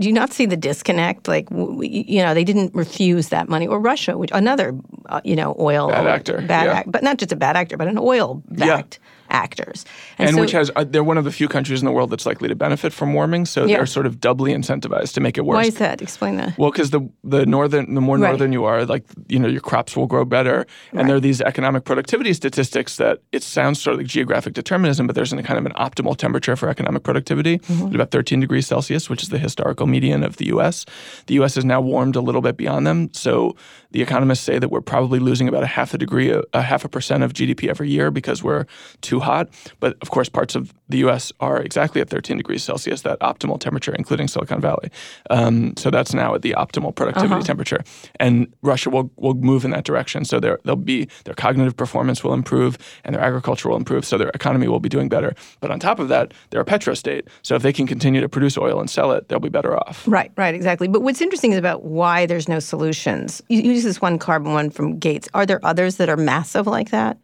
do you not see the disconnect? Like, you know, they didn't refuse that money, or Russia, which another, uh, you know, oil Bad actor, bad yeah. act, but not just a bad actor, but an oil-backed actors, and so- which has uh, they're one of the few countries in the world that's likely to benefit from warming, so Yeah. they're sort of doubly incentivized to make it worse. why is that? Explain that. Well, because the the northern, the more Right. northern you are, like you know, your crops will grow better, and there are these economic productivity statistics that it sounds sort of like geographic determinism, but there's a kind of an optimal temperature for economic productivity Mm-hmm. at about 13 degrees Celsius, which is the historical median of the U.S. The U.S. has now warmed a little bit beyond them, so the economists say that we're probably losing about a half a degree, a, half a percent of GDP every year because we're too hot. But of course, parts of the U.S. are exactly at 13 degrees Celsius, that optimal temperature, including Silicon Valley. Um, so that's now at the optimal productivity temperature, and Russia will will move in that direction. So there they'll be their cognitive performance will improve, and their agriculture will improve. So their economy will be doing better. But on top of that, they're a petrostate. So if they can continue to produce oil and sell it, they'll be better off. Right, right, exactly. But what's interesting is about why there's no solutions. You you use this one carbon one from Gates. Are there others that are massive like that?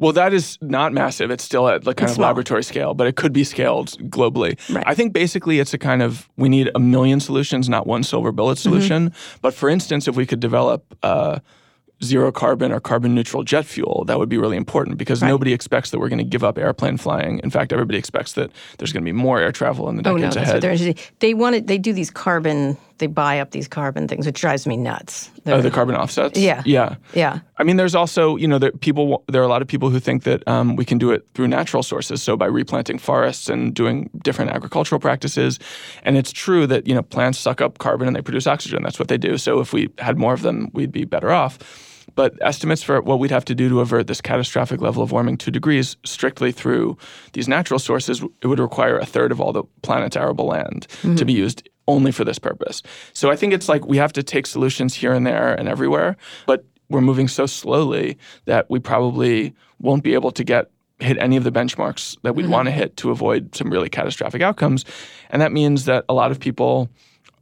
Well, that is not massive. It's still at the kind It's of small. laboratory scale, but it could be scaled globally. Right. I think basically it's a kind of we need a million solutions, not one silver bullet Mm-hmm. solution. But for instance, if we could develop uh, zero carbon or carbon neutral jet fuel, that would be really important because nobody expects that we're going to give up airplane flying. In fact, everybody expects that there's going to be more air travel in the Oh decades no, that's ahead. what they're interested. They want it. They do these carbon. They buy up these carbon things, which drives me nuts. Oh, the carbon offsets. Yeah. yeah. yeah, I mean, there's also, you know, there, people. There are a lot of people who think that um, we can do it through natural sources, so by replanting forests and doing different agricultural practices. And it's true that you know plants suck up carbon and they produce oxygen. That's what they do. So if we had more of them, we'd be better off. But estimates for what we'd have to do to avert this catastrophic level of warming two degrees strictly through these natural sources, it would require a third of all the planet's arable land to be used only for this purpose. So I think it's like we have to take solutions here and there and everywhere, but we're moving so slowly that we probably won't be able to get hit any of the benchmarks that we'd want to hit to avoid some really catastrophic outcomes. And that means that a lot of people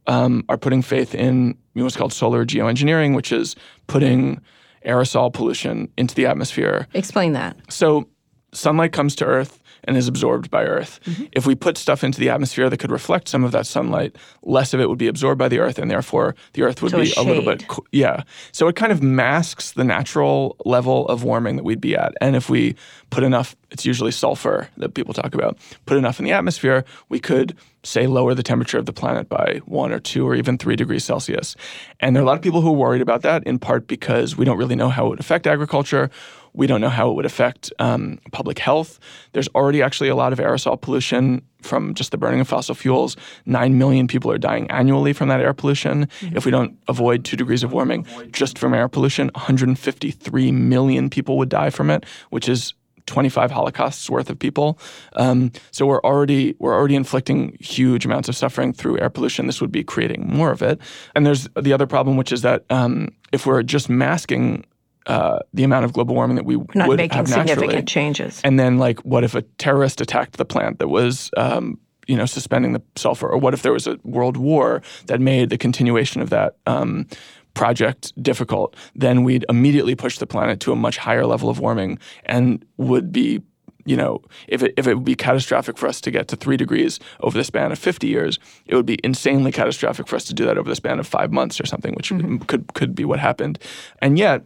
um, are putting faith in what's called solar geoengineering, which is putting aerosol pollution into the atmosphere explain that. so sunlight comes to Earth and is absorbed by Earth. Mm-hmm. If we put stuff into the atmosphere that could reflect some of that sunlight, less of it would be absorbed by the Earth, and therefore the Earth would So be a little bit, co- yeah. So it kind of masks the natural level of warming that we'd be at. And if we put enough, it's usually sulfur that people talk about, put enough in the atmosphere, we could say lower the temperature of the planet by one or two or even three degrees Celsius. And there are a lot of people who are worried about that, in part because we don't really know how it would affect agriculture. We don't know how it would affect um, public health. There's already actually a lot of aerosol pollution from just the burning of fossil fuels. Nine million people are dying annually from that air pollution. If we don't avoid two degrees of warming just from air pollution, 153 million people would die from it, which is 25 holocausts worth of people. Um, so we're already we're already inflicting huge amounts of suffering through air pollution. This would be creating more of it. And there's the other problem, which is that um, if we're just masking uh, the amount of global warming that we Not would making have naturally, significant changes. and then like what if a terrorist attacked the plant that was um, you know suspending the sulfur, or what if there was a world war that made the continuation of that um, project difficult? Then we'd immediately push the planet to a much higher level of warming and would be you know, if it, if it would be catastrophic for us to get to three degrees over the span of 50 years, it would be insanely catastrophic for us to do that over the span of five months or something, which could could be what happened. And yet,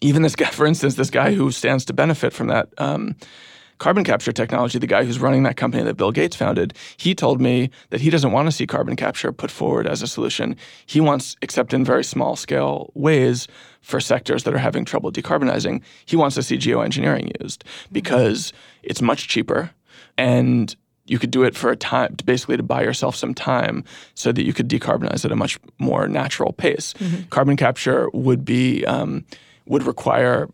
even this guy, for instance, this guy who stands to benefit from that um, carbon capture technology, the guy who's running that company that Bill Gates founded, he told me that he doesn't want to see carbon capture put forward as a solution. He wants, except in very small scale ways, for sectors that are having trouble decarbonizing, he wants to see geoengineering used because it's much cheaper and you could do it for a time, basically to buy yourself some time so that you could decarbonize at a much more natural pace. Carbon capture would be um, would require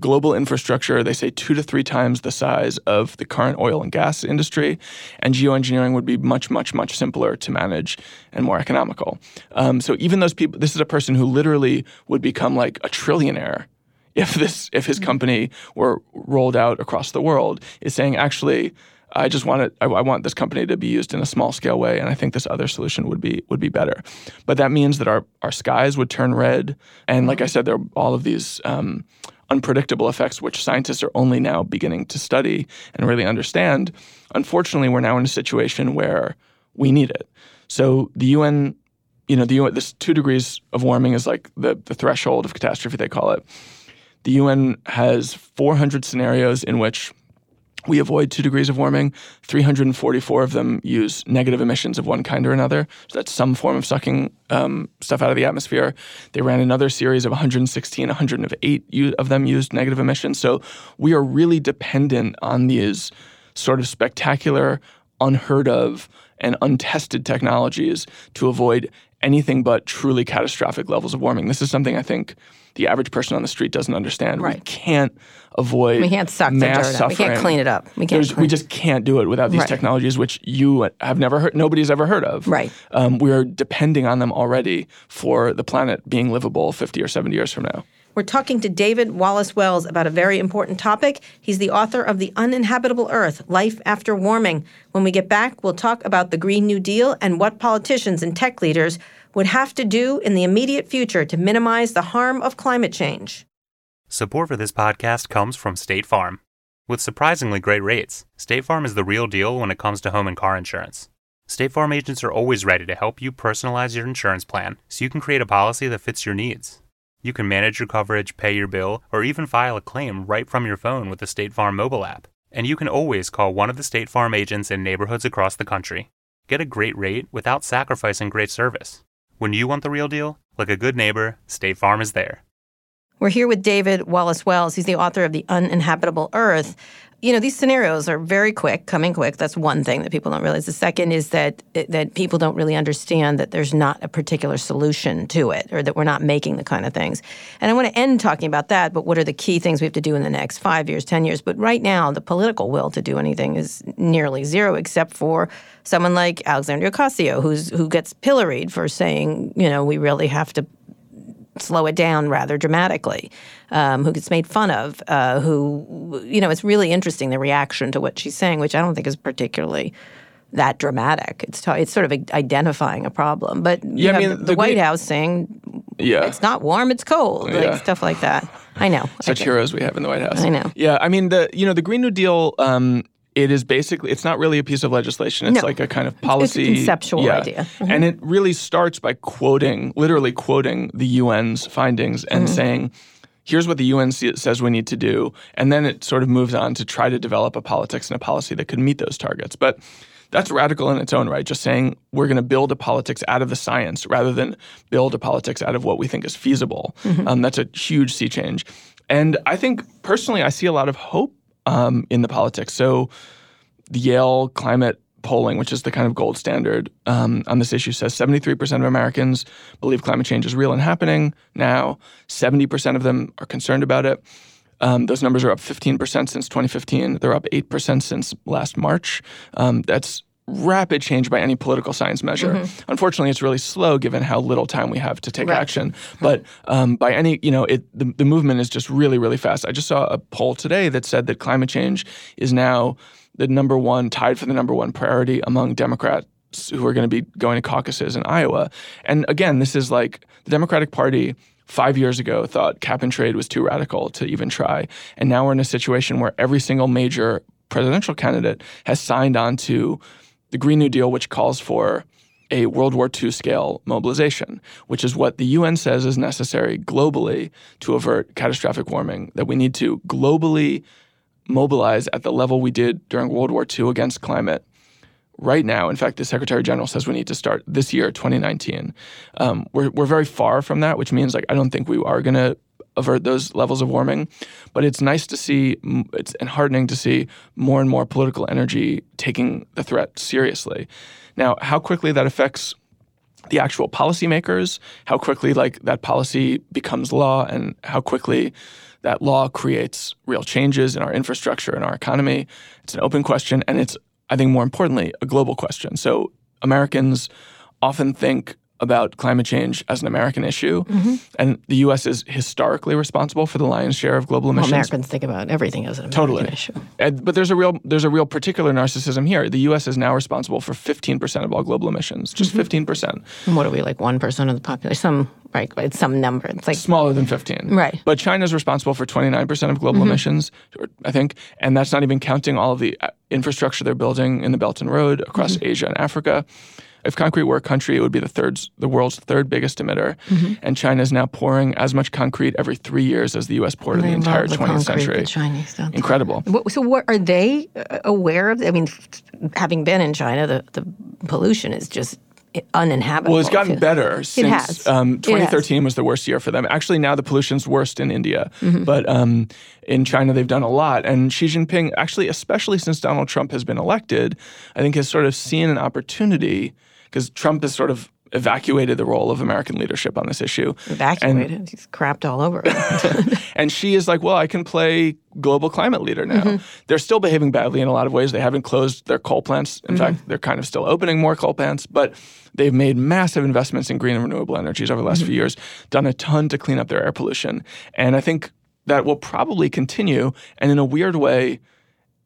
global infrastructure, they say two to three times the size of the current oil and gas industry, and geoengineering would be much, much, much simpler to manage and more economical. Um, so even those people, this is a person who literally would become like a trillionaire if this if his company were rolled out across the world is saying actually I just want it. I, I, want this company to be used in a small scale way, and I think this other solution would be would be better. But that means that our our skies would turn red, and like I said, there are all of these um, unpredictable effects which scientists are only now beginning to study and really understand. Unfortunately, we're now in a situation where we need it. So the UN, you know, the UN, this two degrees of warming is like the the threshold of catastrophe they call it. The UN has 400 scenarios in which we avoid two degrees of warming. 344 of them use negative emissions of one kind or another. So that's some form of sucking um, stuff out of the atmosphere. They ran another series of 116, 108 of them used negative emissions. So we are really dependent on these sort of spectacular, unheard of, and untested technologies to avoid anything but truly catastrophic levels of warming. This is something I think the average person on the street doesn't understand. Right. We can't avoid we can't suck mass the dirt suffering. We can't clean it up. We can't. we just can't do it without these right. technologies, which you have never heard. Nobody's ever heard of. Right. Um, we are depending on them already for the planet being livable 50 or 70 years from now. We're talking to David Wallace Wells about a very important topic. He's the author of The Uninhabitable Earth Life After Warming. When we get back, we'll talk about the Green New Deal and what politicians and tech leaders would have to do in the immediate future to minimize the harm of climate change. Support for this podcast comes from State Farm. With surprisingly great rates, State Farm is the real deal when it comes to home and car insurance. State Farm agents are always ready to help you personalize your insurance plan so you can create a policy that fits your needs. You can manage your coverage, pay your bill, or even file a claim right from your phone with the State Farm mobile app. And you can always call one of the State Farm agents in neighborhoods across the country. Get a great rate without sacrificing great service. When you want the real deal, like a good neighbor, State Farm is there. We're here with David Wallace Wells. He's the author of The Uninhabitable Earth. You know, these scenarios are very quick, coming quick. That's one thing that people don't realize. The second is that that people don't really understand that there's not a particular solution to it or that we're not making the kind of things. And I want to end talking about that, but what are the key things we have to do in the next 5 years, 10 years? But right now, the political will to do anything is nearly zero except for someone like Alexandria Ocasio who's who gets pilloried for saying, you know, we really have to slow it down rather dramatically, um, who gets made fun of, uh, who, you know, it's really interesting the reaction to what she's saying, which I don't think is particularly that dramatic. It's t- it's sort of identifying a problem, but you Yeah, I mean, the, the the White House saying Yeah. it's not warm, it's cold, Yeah. like stuff like that. I know. Such I, heroes we have in the White House. I know. Yeah, I mean the you know the Green New Deal. Um, it is basically it's not really a piece of legislation. It's No. like a kind of policy conceptual yeah. idea. Mm-hmm. and it really starts by quoting, literally quoting the UN's findings and Mm-hmm. saying. Here's what the UN says we need to do, and then it sort of moves on to try to develop a politics and a policy that could meet those targets. But that's radical in its own right. Just saying we're going to build a politics out of the science rather than build a politics out of what we think is feasible. Um, that's a huge sea change. And I think personally, I see a lot of hope um, in the politics. So the Yale climate polling, which is the kind of gold standard um, on this issue, says 73% of Americans believe climate change is real and happening now. 70% of them are concerned about it. Um, those numbers are up 15% since 2015. They're up 8% since last March. Um, that's rapid change by any political science measure. Unfortunately, it's really slow given how little time we have to take Right. action. But um, by any, you know, it the, the movement is just really, really fast. I just saw a poll today that said that climate change is now the number one, tied for the number one priority among Democrats who are going to be going to caucuses in Iowa. And again, this is like the Democratic Party five years ago thought cap and trade was too radical to even try. And now we're in a situation where every single major presidential candidate has signed on to the Green New Deal, which calls for a World War II scale mobilization, which is what the UN says is necessary globally to avert catastrophic warming, that we need to globally mobilize at the level we did during World War II against climate right now. In fact, the Secretary General says we need to start this year, 2019. Um, we're, we're very far from that, which means like I don't think we are going to avert those levels of warming. But it's nice to see, it's heartening to see more and more political energy taking the threat seriously. Now, how quickly that affects the actual policymakers, how quickly like that policy becomes law, and how quickly that law creates real changes in our infrastructure and our economy. It's an open question, and it's I think more importantly a global question. So Americans often think about climate change as an American issue, Mm-hmm. and the U.S. is historically responsible for the lion's share of global Well, emissions. Americans think about everything as an American Totally. issue. And- but there's a real there's a real particular narcissism here. The U.S. is now responsible for 15% of all global emissions, just Mm-hmm. 15%, And what are we like? One percent of the population? Some right? It's some number. It's like smaller than 15. Right. But China's responsible for 29% of global emissions, I think, and that's not even counting all of the uh, infrastructure they're building in the Belt and Road across Asia and Africa. If concrete were a country, it would be the third, the world's third biggest emitter, and China is now pouring as much concrete every three years as the U.S. poured in the entire the 20th concrete, century. The Chinese? Incredible. What, so, what are they uh, aware of? I mean, having been in China, the, the pollution is just uninhabitable. Well, it's gotten better since has. Um, It has. 2013 was the worst year for them. Actually, now the pollution's worst in India, Mm-hmm. but um, in China they've done a lot. And Xi Jinping, actually, especially since Donald Trump has been elected, I think has sort of seen an opportunity because Trump has sort of evacuated the role of American leadership on this issue. Evacuated. He's crapped all over. And Xi is like, well, I can play global climate leader now. Mm-hmm. They're still behaving badly in a lot of ways. They haven't closed their coal plants. In Mm-hmm. fact, they're kind of still opening more coal plants, but they've made massive investments in green and renewable energies over the last Mm-hmm. few years, done a ton to clean up their air pollution. And I think that will probably continue. And in a weird way,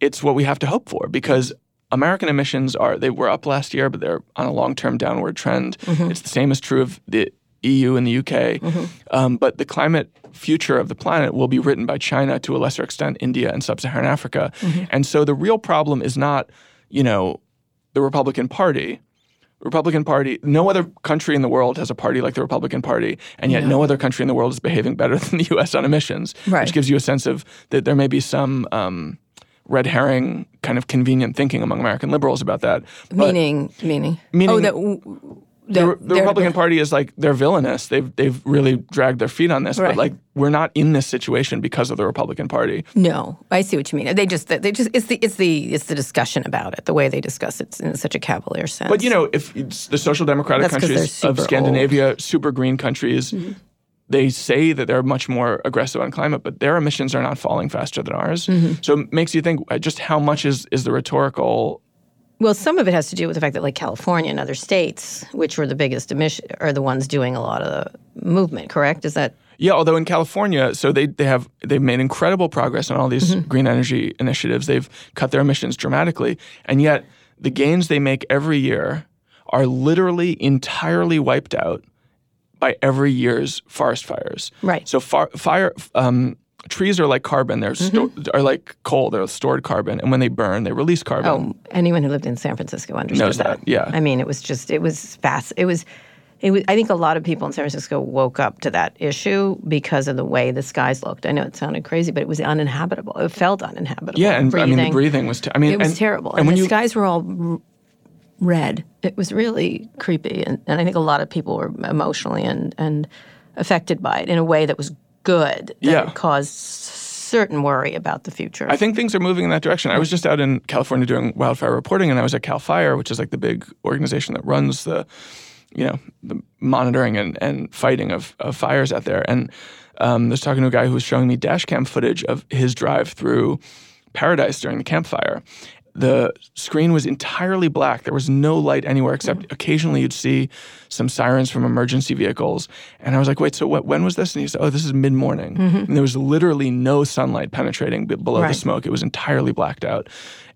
it's what we have to hope for because American emissions are they were up last year, but they're on a long-term downward trend. It's the same is true of the EU and the UK. Um, but the climate future of the planet will be written by China to a lesser extent, India and sub-Saharan Africa. And so the real problem is not, you know, the Republican Party. Republican Party, no other country in the world has a party like the Republican Party, and yet no, other country in the world is behaving better than the U.S. on emissions, Right. which gives you a sense of that there may be some um, red herring kind of convenient thinking among American liberals about that. But meaning, meaning, Meaning- oh, that, w- the, the Republican Party is like they're villainous. They've they've really dragged their feet on this, Right. but like we're not in this situation because of the Republican Party. No, I see what you mean. They just, they just, it's the, it's the, it's the discussion about it, the way they discuss it in such a cavalier sense. But you know, if the social democratic That's countries of Scandinavia, super green countries, Mm-hmm. They say that they're much more aggressive on climate, but their emissions are not falling faster than ours. Mm-hmm. So it makes you think uh, just how much is is the rhetorical Well, some of it has to do with the fact that, like California and other states, which were the biggest emission, are the ones doing a lot of the movement. Correct? Is that Yeah, although in California, so they they have they've made incredible progress on all these Mm-hmm. green energy initiatives. They've cut their emissions dramatically, and yet the gains they make every year are literally entirely wiped out by every year's forest fires. Right. So far, fire um, trees are like carbon. They're sto- Mm-hmm. are like coal. They're stored carbon, and when they burn, they release carbon. oh, anyone who lived in San Francisco understood Knows that, yeah. I mean, it was just, it was fast. It was, it was. I think a lot of people in San Francisco woke up to that issue because of the way the skies looked. I know it sounded crazy, but it was uninhabitable. It felt uninhabitable. yeah, and I mean the Breathing. breathing was. I mean, It was and, terrible. And, And, when the you skies were all r- red. It was really creepy. And, and I think a lot of people were emotionally and, and affected by it in a way that was good. That Yeah. caused certain worry about the future. I think things are moving in that direction. I was just out in California doing wildfire reporting, and I was at Cal Fire, which is like the big organization that runs the, you know, the monitoring and, and fighting of, of fires out there. And um, I was talking to a guy who was showing me dash cam footage of his drive through Paradise during the Camp Fire. The screen was entirely black. There was no light anywhere except mm. occasionally you'd see some sirens from emergency vehicles. And I was like, wait, so what, when was this? And he said, oh, this is mid morning. Mm-hmm. And there was literally no sunlight penetrating below the smoke. It was entirely blacked out.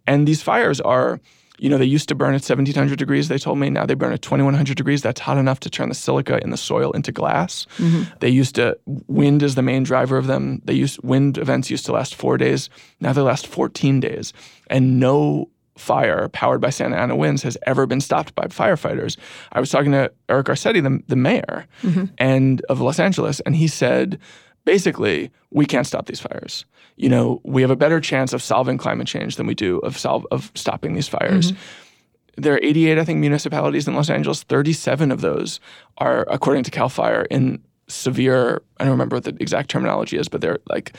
And these fires are, you know, they used to burn at 1700 degrees, they told me. Now they burn at 2100 degrees. That's hot enough to turn the silica in the soil into glass. Mm-hmm. They used to, wind is the main driver of them. They used, wind events used to last four days. Now they last 14 days. And no fire powered by Santa Ana winds has ever been stopped by firefighters. I was talking to Eric Garcetti, the, the mayor mm-hmm. and of Los Angeles, and he said, basically, we can't stop these fires. You know, we have a better chance of solving climate change than we do of solve of stopping these fires. There are 88, I think, municipalities in Los Angeles. 37 of those are, according to Cal Fire, in severe. I don't remember what the exact terminology is, but they're like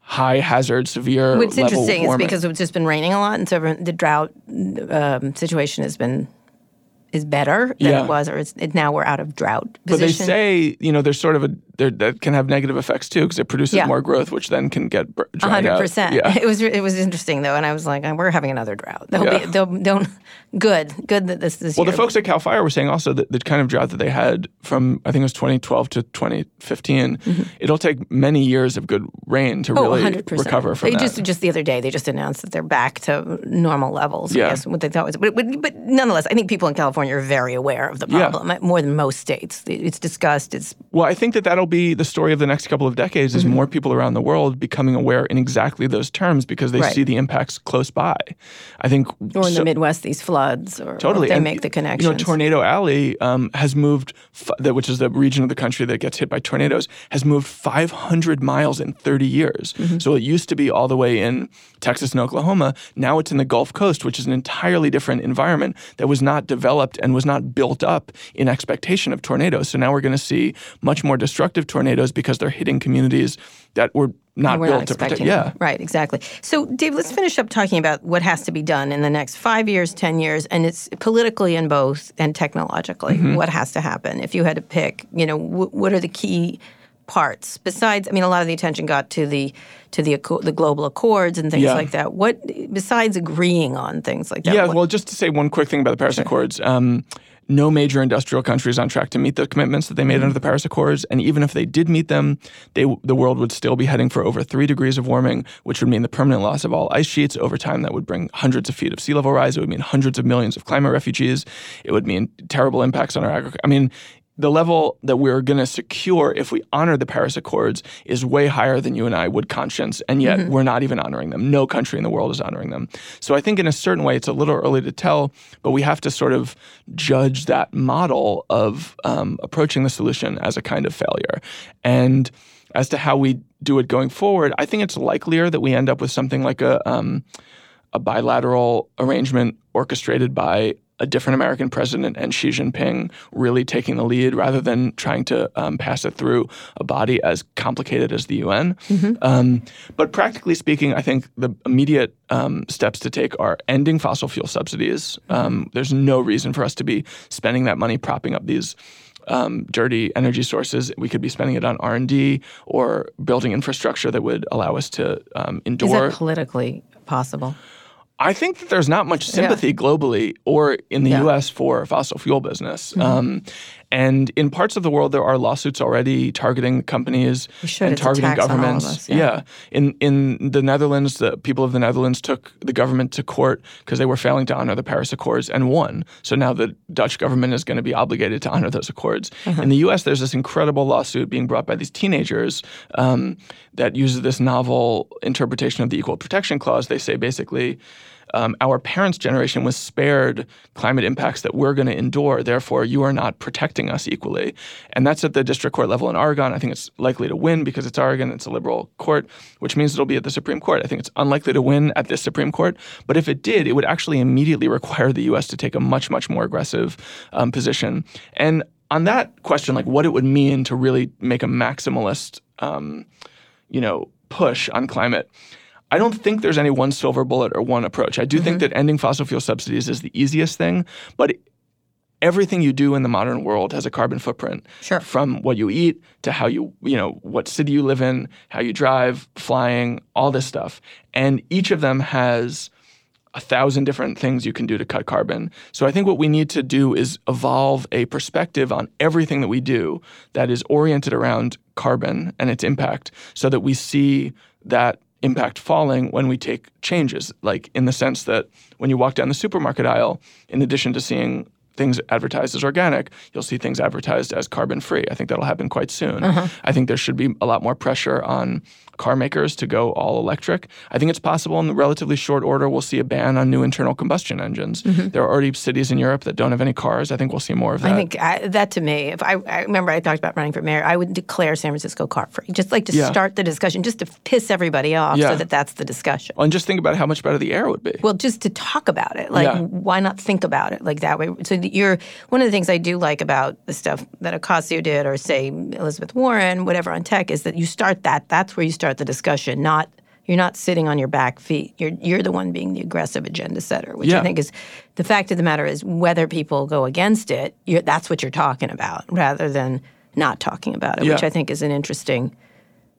high hazard, severe. What's interesting is because it's just been raining a lot, and so the drought um, situation has been is better than Yeah. it was, or it's it, now we're out of drought But they say, you know, there's sort of a that can have negative effects too because it produces Yeah. more growth, which then can get dried hundred out. percent. Yeah. It was it was interesting though, and I was like, we're having another drought. They'll Yeah. be they'll don't good good that this this Well, year. the folks at Cal Fire were saying also that the kind of drought that they had from I think it was 2012 to 2015, it'll take many years of good rain to Mm-hmm. Oh, really 100%. recover from they that. just just the other day they just announced that they're back to normal levels. Yeah. I guess what they thought was, but, but, but nonetheless, I think people in California are very aware of the Yeah. problem more than most states. It's discussed. It's Well, I think that that'll be the story of the next couple of decades is more people around the world becoming aware in exactly those terms because they Mm-hmm. Right. see the impacts close by. I think or in so- the Midwest these floods or Totally, they And, make the connection. You know, Tornado Alley um, has moved, f- that- which is the region of the country that gets hit by tornadoes, has moved 500 miles in 30 years. Mm-hmm. So it used to be all the way in Texas and Oklahoma. Now it's in the Gulf Coast, which is an entirely different environment that was not developed and was not built up in expectation of tornadoes. So now we're going to see much more destructive tornadoes because they're hitting communities that were not We're built not to protect. Yeah. Right, exactly. So, Dave, let's finish up talking about what has to be done in the next five years, 10 years, and it's politically in both and technologically. Mm-hmm. What has to happen? If you had to pick, you know, wh- what are the key parts besides i mean a lot of the attention got to the to the the global accords and things Yeah. like that what besides agreeing on things like that Yeah, what- well, just to say one quick thing about the Paris Accords. Um, no major industrial country is on track to meet the commitments that they made under the Paris Accords, and even if they did meet them, they, the world would still be heading for over three degrees of warming, which would mean the permanent loss of all ice sheets over time. That would bring hundreds of feet of sea level rise. It would mean hundreds of millions of climate refugees. It would mean terrible impacts on our agriculture. I mean. The level that we're going to secure if we honor the Paris Accords is way higher than you and I would conscience, and yet we're not even honoring them. No country in the world is honoring them. So I think, in a certain way, it's a little early to tell, but we have to sort of judge that model of um, approaching the solution as a kind of failure. And as to how we do it going forward, I think it's likelier that we end up with something like a um, a bilateral arrangement orchestrated by a different American president and Xi Jinping really taking the lead rather than trying to um, pass it through a body as complicated as the UN. Um, but practically speaking, I think the immediate um, steps to take are ending fossil fuel subsidies. Um, there's no reason for us to be spending that money propping up these um, dirty energy sources. We could be spending it on R and D or building infrastructure that would allow us to um, is endure. that politically possible I think that there's not much sympathy globally or in the Yeah. U.S. for fossil fuel business. Um, and in parts of the world, there are lawsuits already targeting companies should. and targeting tax on all of governments. us, yeah. In in the Netherlands, the people of the Netherlands took the government to court because they were failing to honor the Paris Accords and won. So now the Dutch government is going to be obligated to honor those accords. Uh-huh. In the U.S., there's this incredible lawsuit being brought by these teenagers um, that uses this novel interpretation of the Equal Protection Clause. They say basically um, our parents' generation was spared climate impacts that we're going to endure. Therefore, you are not protecting us equally. And that's at the district court level in Oregon. I think it's likely to win because it's Oregon, it's a liberal court, which means it'll be at the Supreme Court. I think it's unlikely to win at this Supreme Court. But if it did, it would actually immediately require the U.S. to take a much, much more aggressive um, position. And on that question, like what it would mean to really make a maximalist, um, you know, push on climate. I don't think there's any one silver bullet or one approach. I do think mm-hmm. that ending fossil fuel subsidies is the easiest thing, but everything you do in the modern world has a carbon footprint. Sure. From what you eat to how you, you know, what city you live in, how you drive, flying, all this stuff. And each of them has a thousand different things you can do to cut carbon. So I think what we need to do is evolve a perspective on everything that we do that is oriented around carbon and its impact so that we see that impact falling when we take changes. Like in the sense that when you walk down the supermarket aisle in addition to seeing things advertised as organic, you'll see things advertised as carbon free. I think that'll happen quite soon. Uh-huh. I think there should be a lot more pressure on car makers to go all electric. I think it's possible in the relatively short order we'll see a ban on new internal combustion engines. Mm-hmm. There are already cities in Europe that don't have any cars. I think we'll see more of that. I think I, that to me, if I, I remember I talked about running for mayor, I would declare San Francisco car free, just like to Yeah. start the discussion, just to piss everybody off, Yeah. so that that's the discussion. and just think about how much better the air would be. Well, just to talk about it, like Yeah. why not think about it like that way? So that you're one of the things I do like about the stuff that Ocasio did, or say Elizabeth Warren, whatever on tech, is that you start that. That's where you start the discussion. Not you're not sitting on your back feet. You're you're the one being the aggressive agenda setter, which Yeah. I think is the fact of the matter is whether people go against it. You're, that's what you're talking about, rather than not talking about it, Yeah. which I think is an interesting.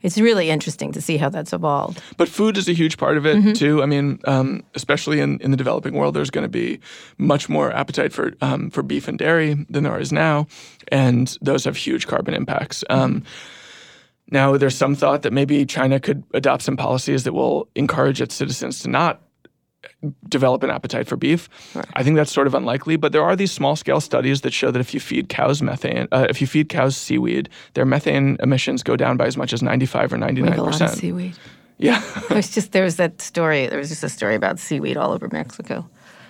It's really interesting to see how that's evolved. But food is a huge part of it Mm-hmm. too. I mean, um, especially in, in the developing world, there's going to be much more appetite for um, for beef and dairy than there is now, and those have huge carbon impacts. Um, now, there's some thought that maybe China could adopt some policies that will encourage its citizens to not develop an appetite for beef. I think that's sort of unlikely, but there are these small scale studies that show that if you feed cows methane, uh, if you feed cows seaweed, their methane emissions go down by as much as 95 or 99 We have a lot of percent. seaweed. Yeah. It was just there was that story. There was just a story about seaweed all over Mexico.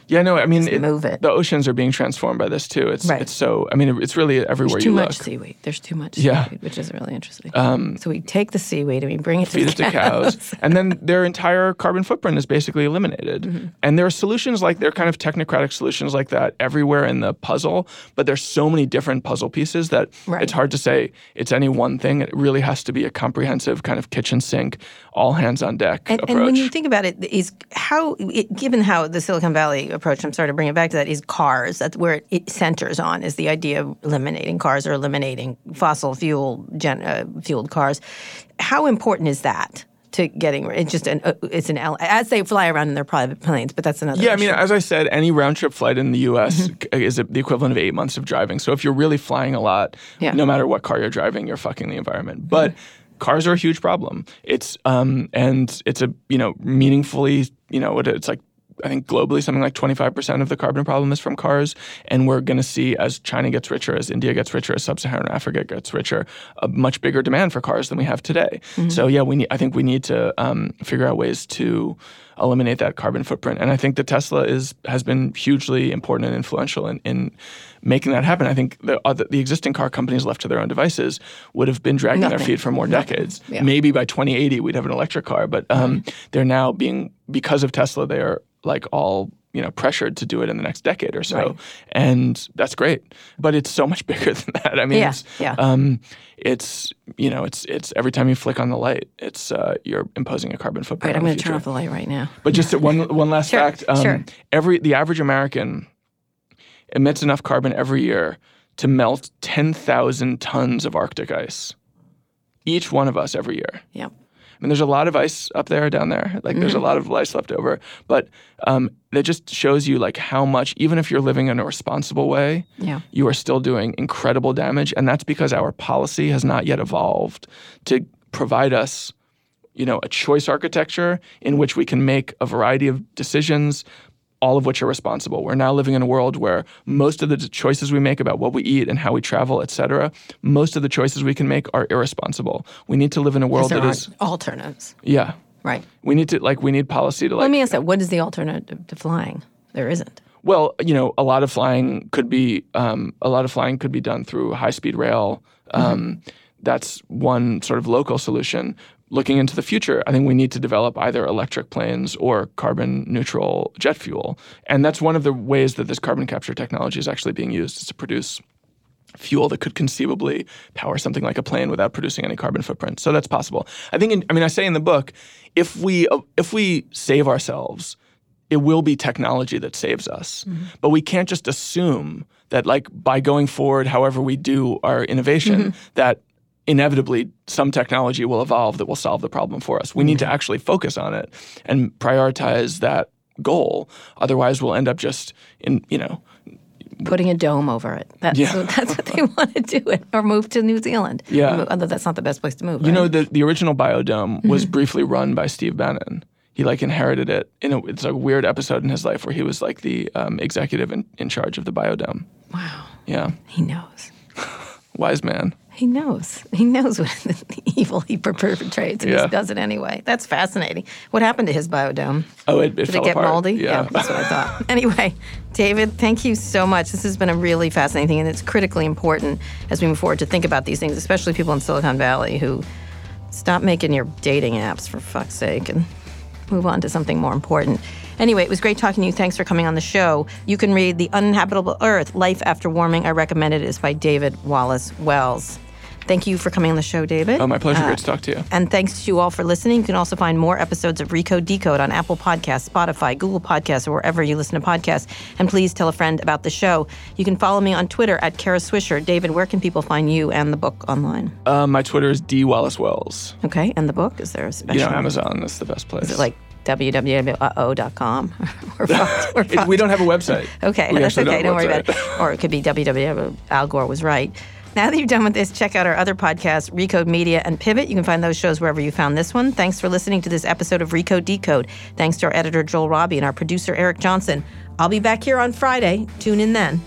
Yeah, no, I mean, Just move it. the oceans are being transformed by this too. It's Right. it's so. I mean, it's really everywhere There's too much seaweed. There's too much Yeah. Um, seaweed, which is really interesting. so we take the seaweed and we bring it to Feed the it to cows, and then their entire carbon footprint is basically eliminated. Mm-hmm. And there are solutions like there are kind of technocratic solutions like that everywhere in the puzzle. But there's so many different puzzle pieces that Right. it's hard to say it's any one thing. It really has to be a comprehensive kind of kitchen sink, all hands on deck And, approach. and when you think about it, is how, it, given how the Silicon Valley approach, I'm sorry to bring it back to that, is cars. That's where it, centers on, is the idea of eliminating cars or eliminating fossil fuel gen, uh, fueled cars. How important is that to getting rid? It's just an, uh, it's an, as they fly around in their private planes, but that's another Yeah, I mean, as I said, any round trip flight in the U.S. Mm-hmm. is the equivalent of eight months of driving. So if you're really flying a lot, Yeah. Mm-hmm. no matter what car you're driving, you're fucking the environment. But cars are a huge problem. It's um and it's a you know meaningfully you know it's like. I think globally, something like 25% of the carbon problem is from cars. And we're going to see, as China gets richer, as India gets richer, as sub Saharan Africa gets richer, a much bigger demand for cars than we have today. So, yeah, we need, I think we need to um, figure out ways to eliminate that carbon footprint. And I think that Tesla is has been hugely important and influential in, in making that happen. I think the, other, the existing car companies left to their own devices would have been dragging their feet for more decades. Yeah. Maybe by 2080 we'd have an electric car, but um, they're now being because of Tesla, they are like all you know pressured to do it in the next decade or so, Right. and that's great. But it's so much bigger than that. I mean, Yeah, it's, yeah. Um, it's you know, it's it's every time you flick on the light, it's uh, you're imposing a carbon footprint. Right, I'm going to turn off the light right now. But just one one last Sure, fact: um, sure. every the average American emits enough carbon every year to melt ten thousand tons of Arctic ice. Each one of us every year. Yep. I mean, there's a lot of ice up there, down there. Like, there's a lot of ice left over. But um, that just shows you like how much, even if you're living in a responsible way, Yeah. you are still doing incredible damage, and that's because our policy has not yet evolved to provide us, you know, a choice architecture in which we can make a variety of decisions. All of which are responsible. We're now living in a world where most of the choices we make about what we eat and how we travel, et cetera, most of the choices we can make are irresponsible. We need to live in a world There that are alternatives. yeah, Right. we need to like we need policy to like Let me ask that. What is the alternative to flying? There isn't. well you know a lot of flying could be um, a lot of flying could be done through high speed rail um, that's one sort of local solution looking into the future i think we need to develop either electric planes or carbon neutral jet fuel and that's one of the ways that this carbon capture technology is actually being used is to produce fuel that could conceivably power something like a plane without producing any carbon footprint. So that's possible. I think. In, I mean, I say in the book, if we if we save ourselves, it will be technology that saves us. Mm-hmm. But we can't just assume that, like, by going forward, however we do our innovation, mm-hmm. that inevitably some technology will evolve that will solve the problem for us. We need to actually focus on it and prioritize that goal. Otherwise, we'll end up just in you know Putting a dome over it. That's, Yeah. that's what they want to do it. Or move to New Zealand. Yeah. Although that's not the best place to move. You know, the, the original biodome was briefly run by Steve Bannon. He like inherited it. In a, it's a weird episode in his life where he was like the um, executive in, in charge of the biodome. wow. Yeah, He knows. wise man. He knows. He knows what the evil he perpetrates, and Yeah. he does it anyway. That's fascinating. What happened to his biodome? Oh, it, it Did fell it get apart. moldy? Yeah. that's what I thought. anyway, David, thank you so much. This has been a really fascinating thing, and it's critically important as we move forward to think about these things, especially people in Silicon Valley who stop making your dating apps for fuck's sake and move on to something more important. Anyway, it was great talking to you. Thanks for coming on the show. You can read The Uninhabitable Earth Life After Warming. I recommend it. It's by David Wallace Wells. Thank you for coming on the show, David. Oh, my pleasure. Uh, Great to talk to you. And thanks to you all for listening. You can also find more episodes of Recode Decode on Apple Podcasts, Spotify, Google Podcasts, or wherever you listen to podcasts. And please tell a friend about the show. You can follow me on Twitter at Kara Swisher. David, where can people find you and the book online? Um, my Twitter is D Wallace Wells. Okay, and the book? Is there a special? You know, Amazon is the best place. Is it like www.uh-oh.com? or, It- we don't have a website. Okay, We that's okay. don't Don't worry about it. Or it could be www. Al Gore was right. Now that you're done with this, check out our other podcasts, Recode Media and Pivot. You can find those shows wherever you found this one. Thanks for listening to this episode of Recode Decode. Thanks to our editor, Joel Robbie, and our producer, Eric Johnson. I'll be back here on Friday. Tune in then.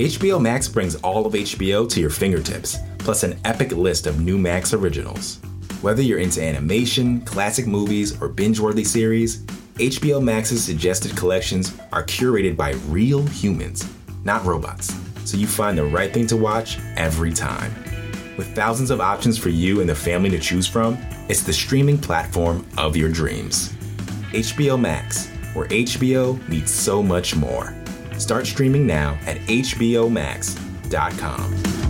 HBO Max brings all of HBO to your fingertips, plus an epic list of new Max originals. Whether you're into animation, classic movies, or binge worthy series, HBO Max's suggested collections are curated by real humans, not robots, so you find the right thing to watch every time. With thousands of options for you and the family to choose from, it's the streaming platform of your dreams. HBO Max, where HBO meets so much more. Start streaming now at HBO HBOMax.com.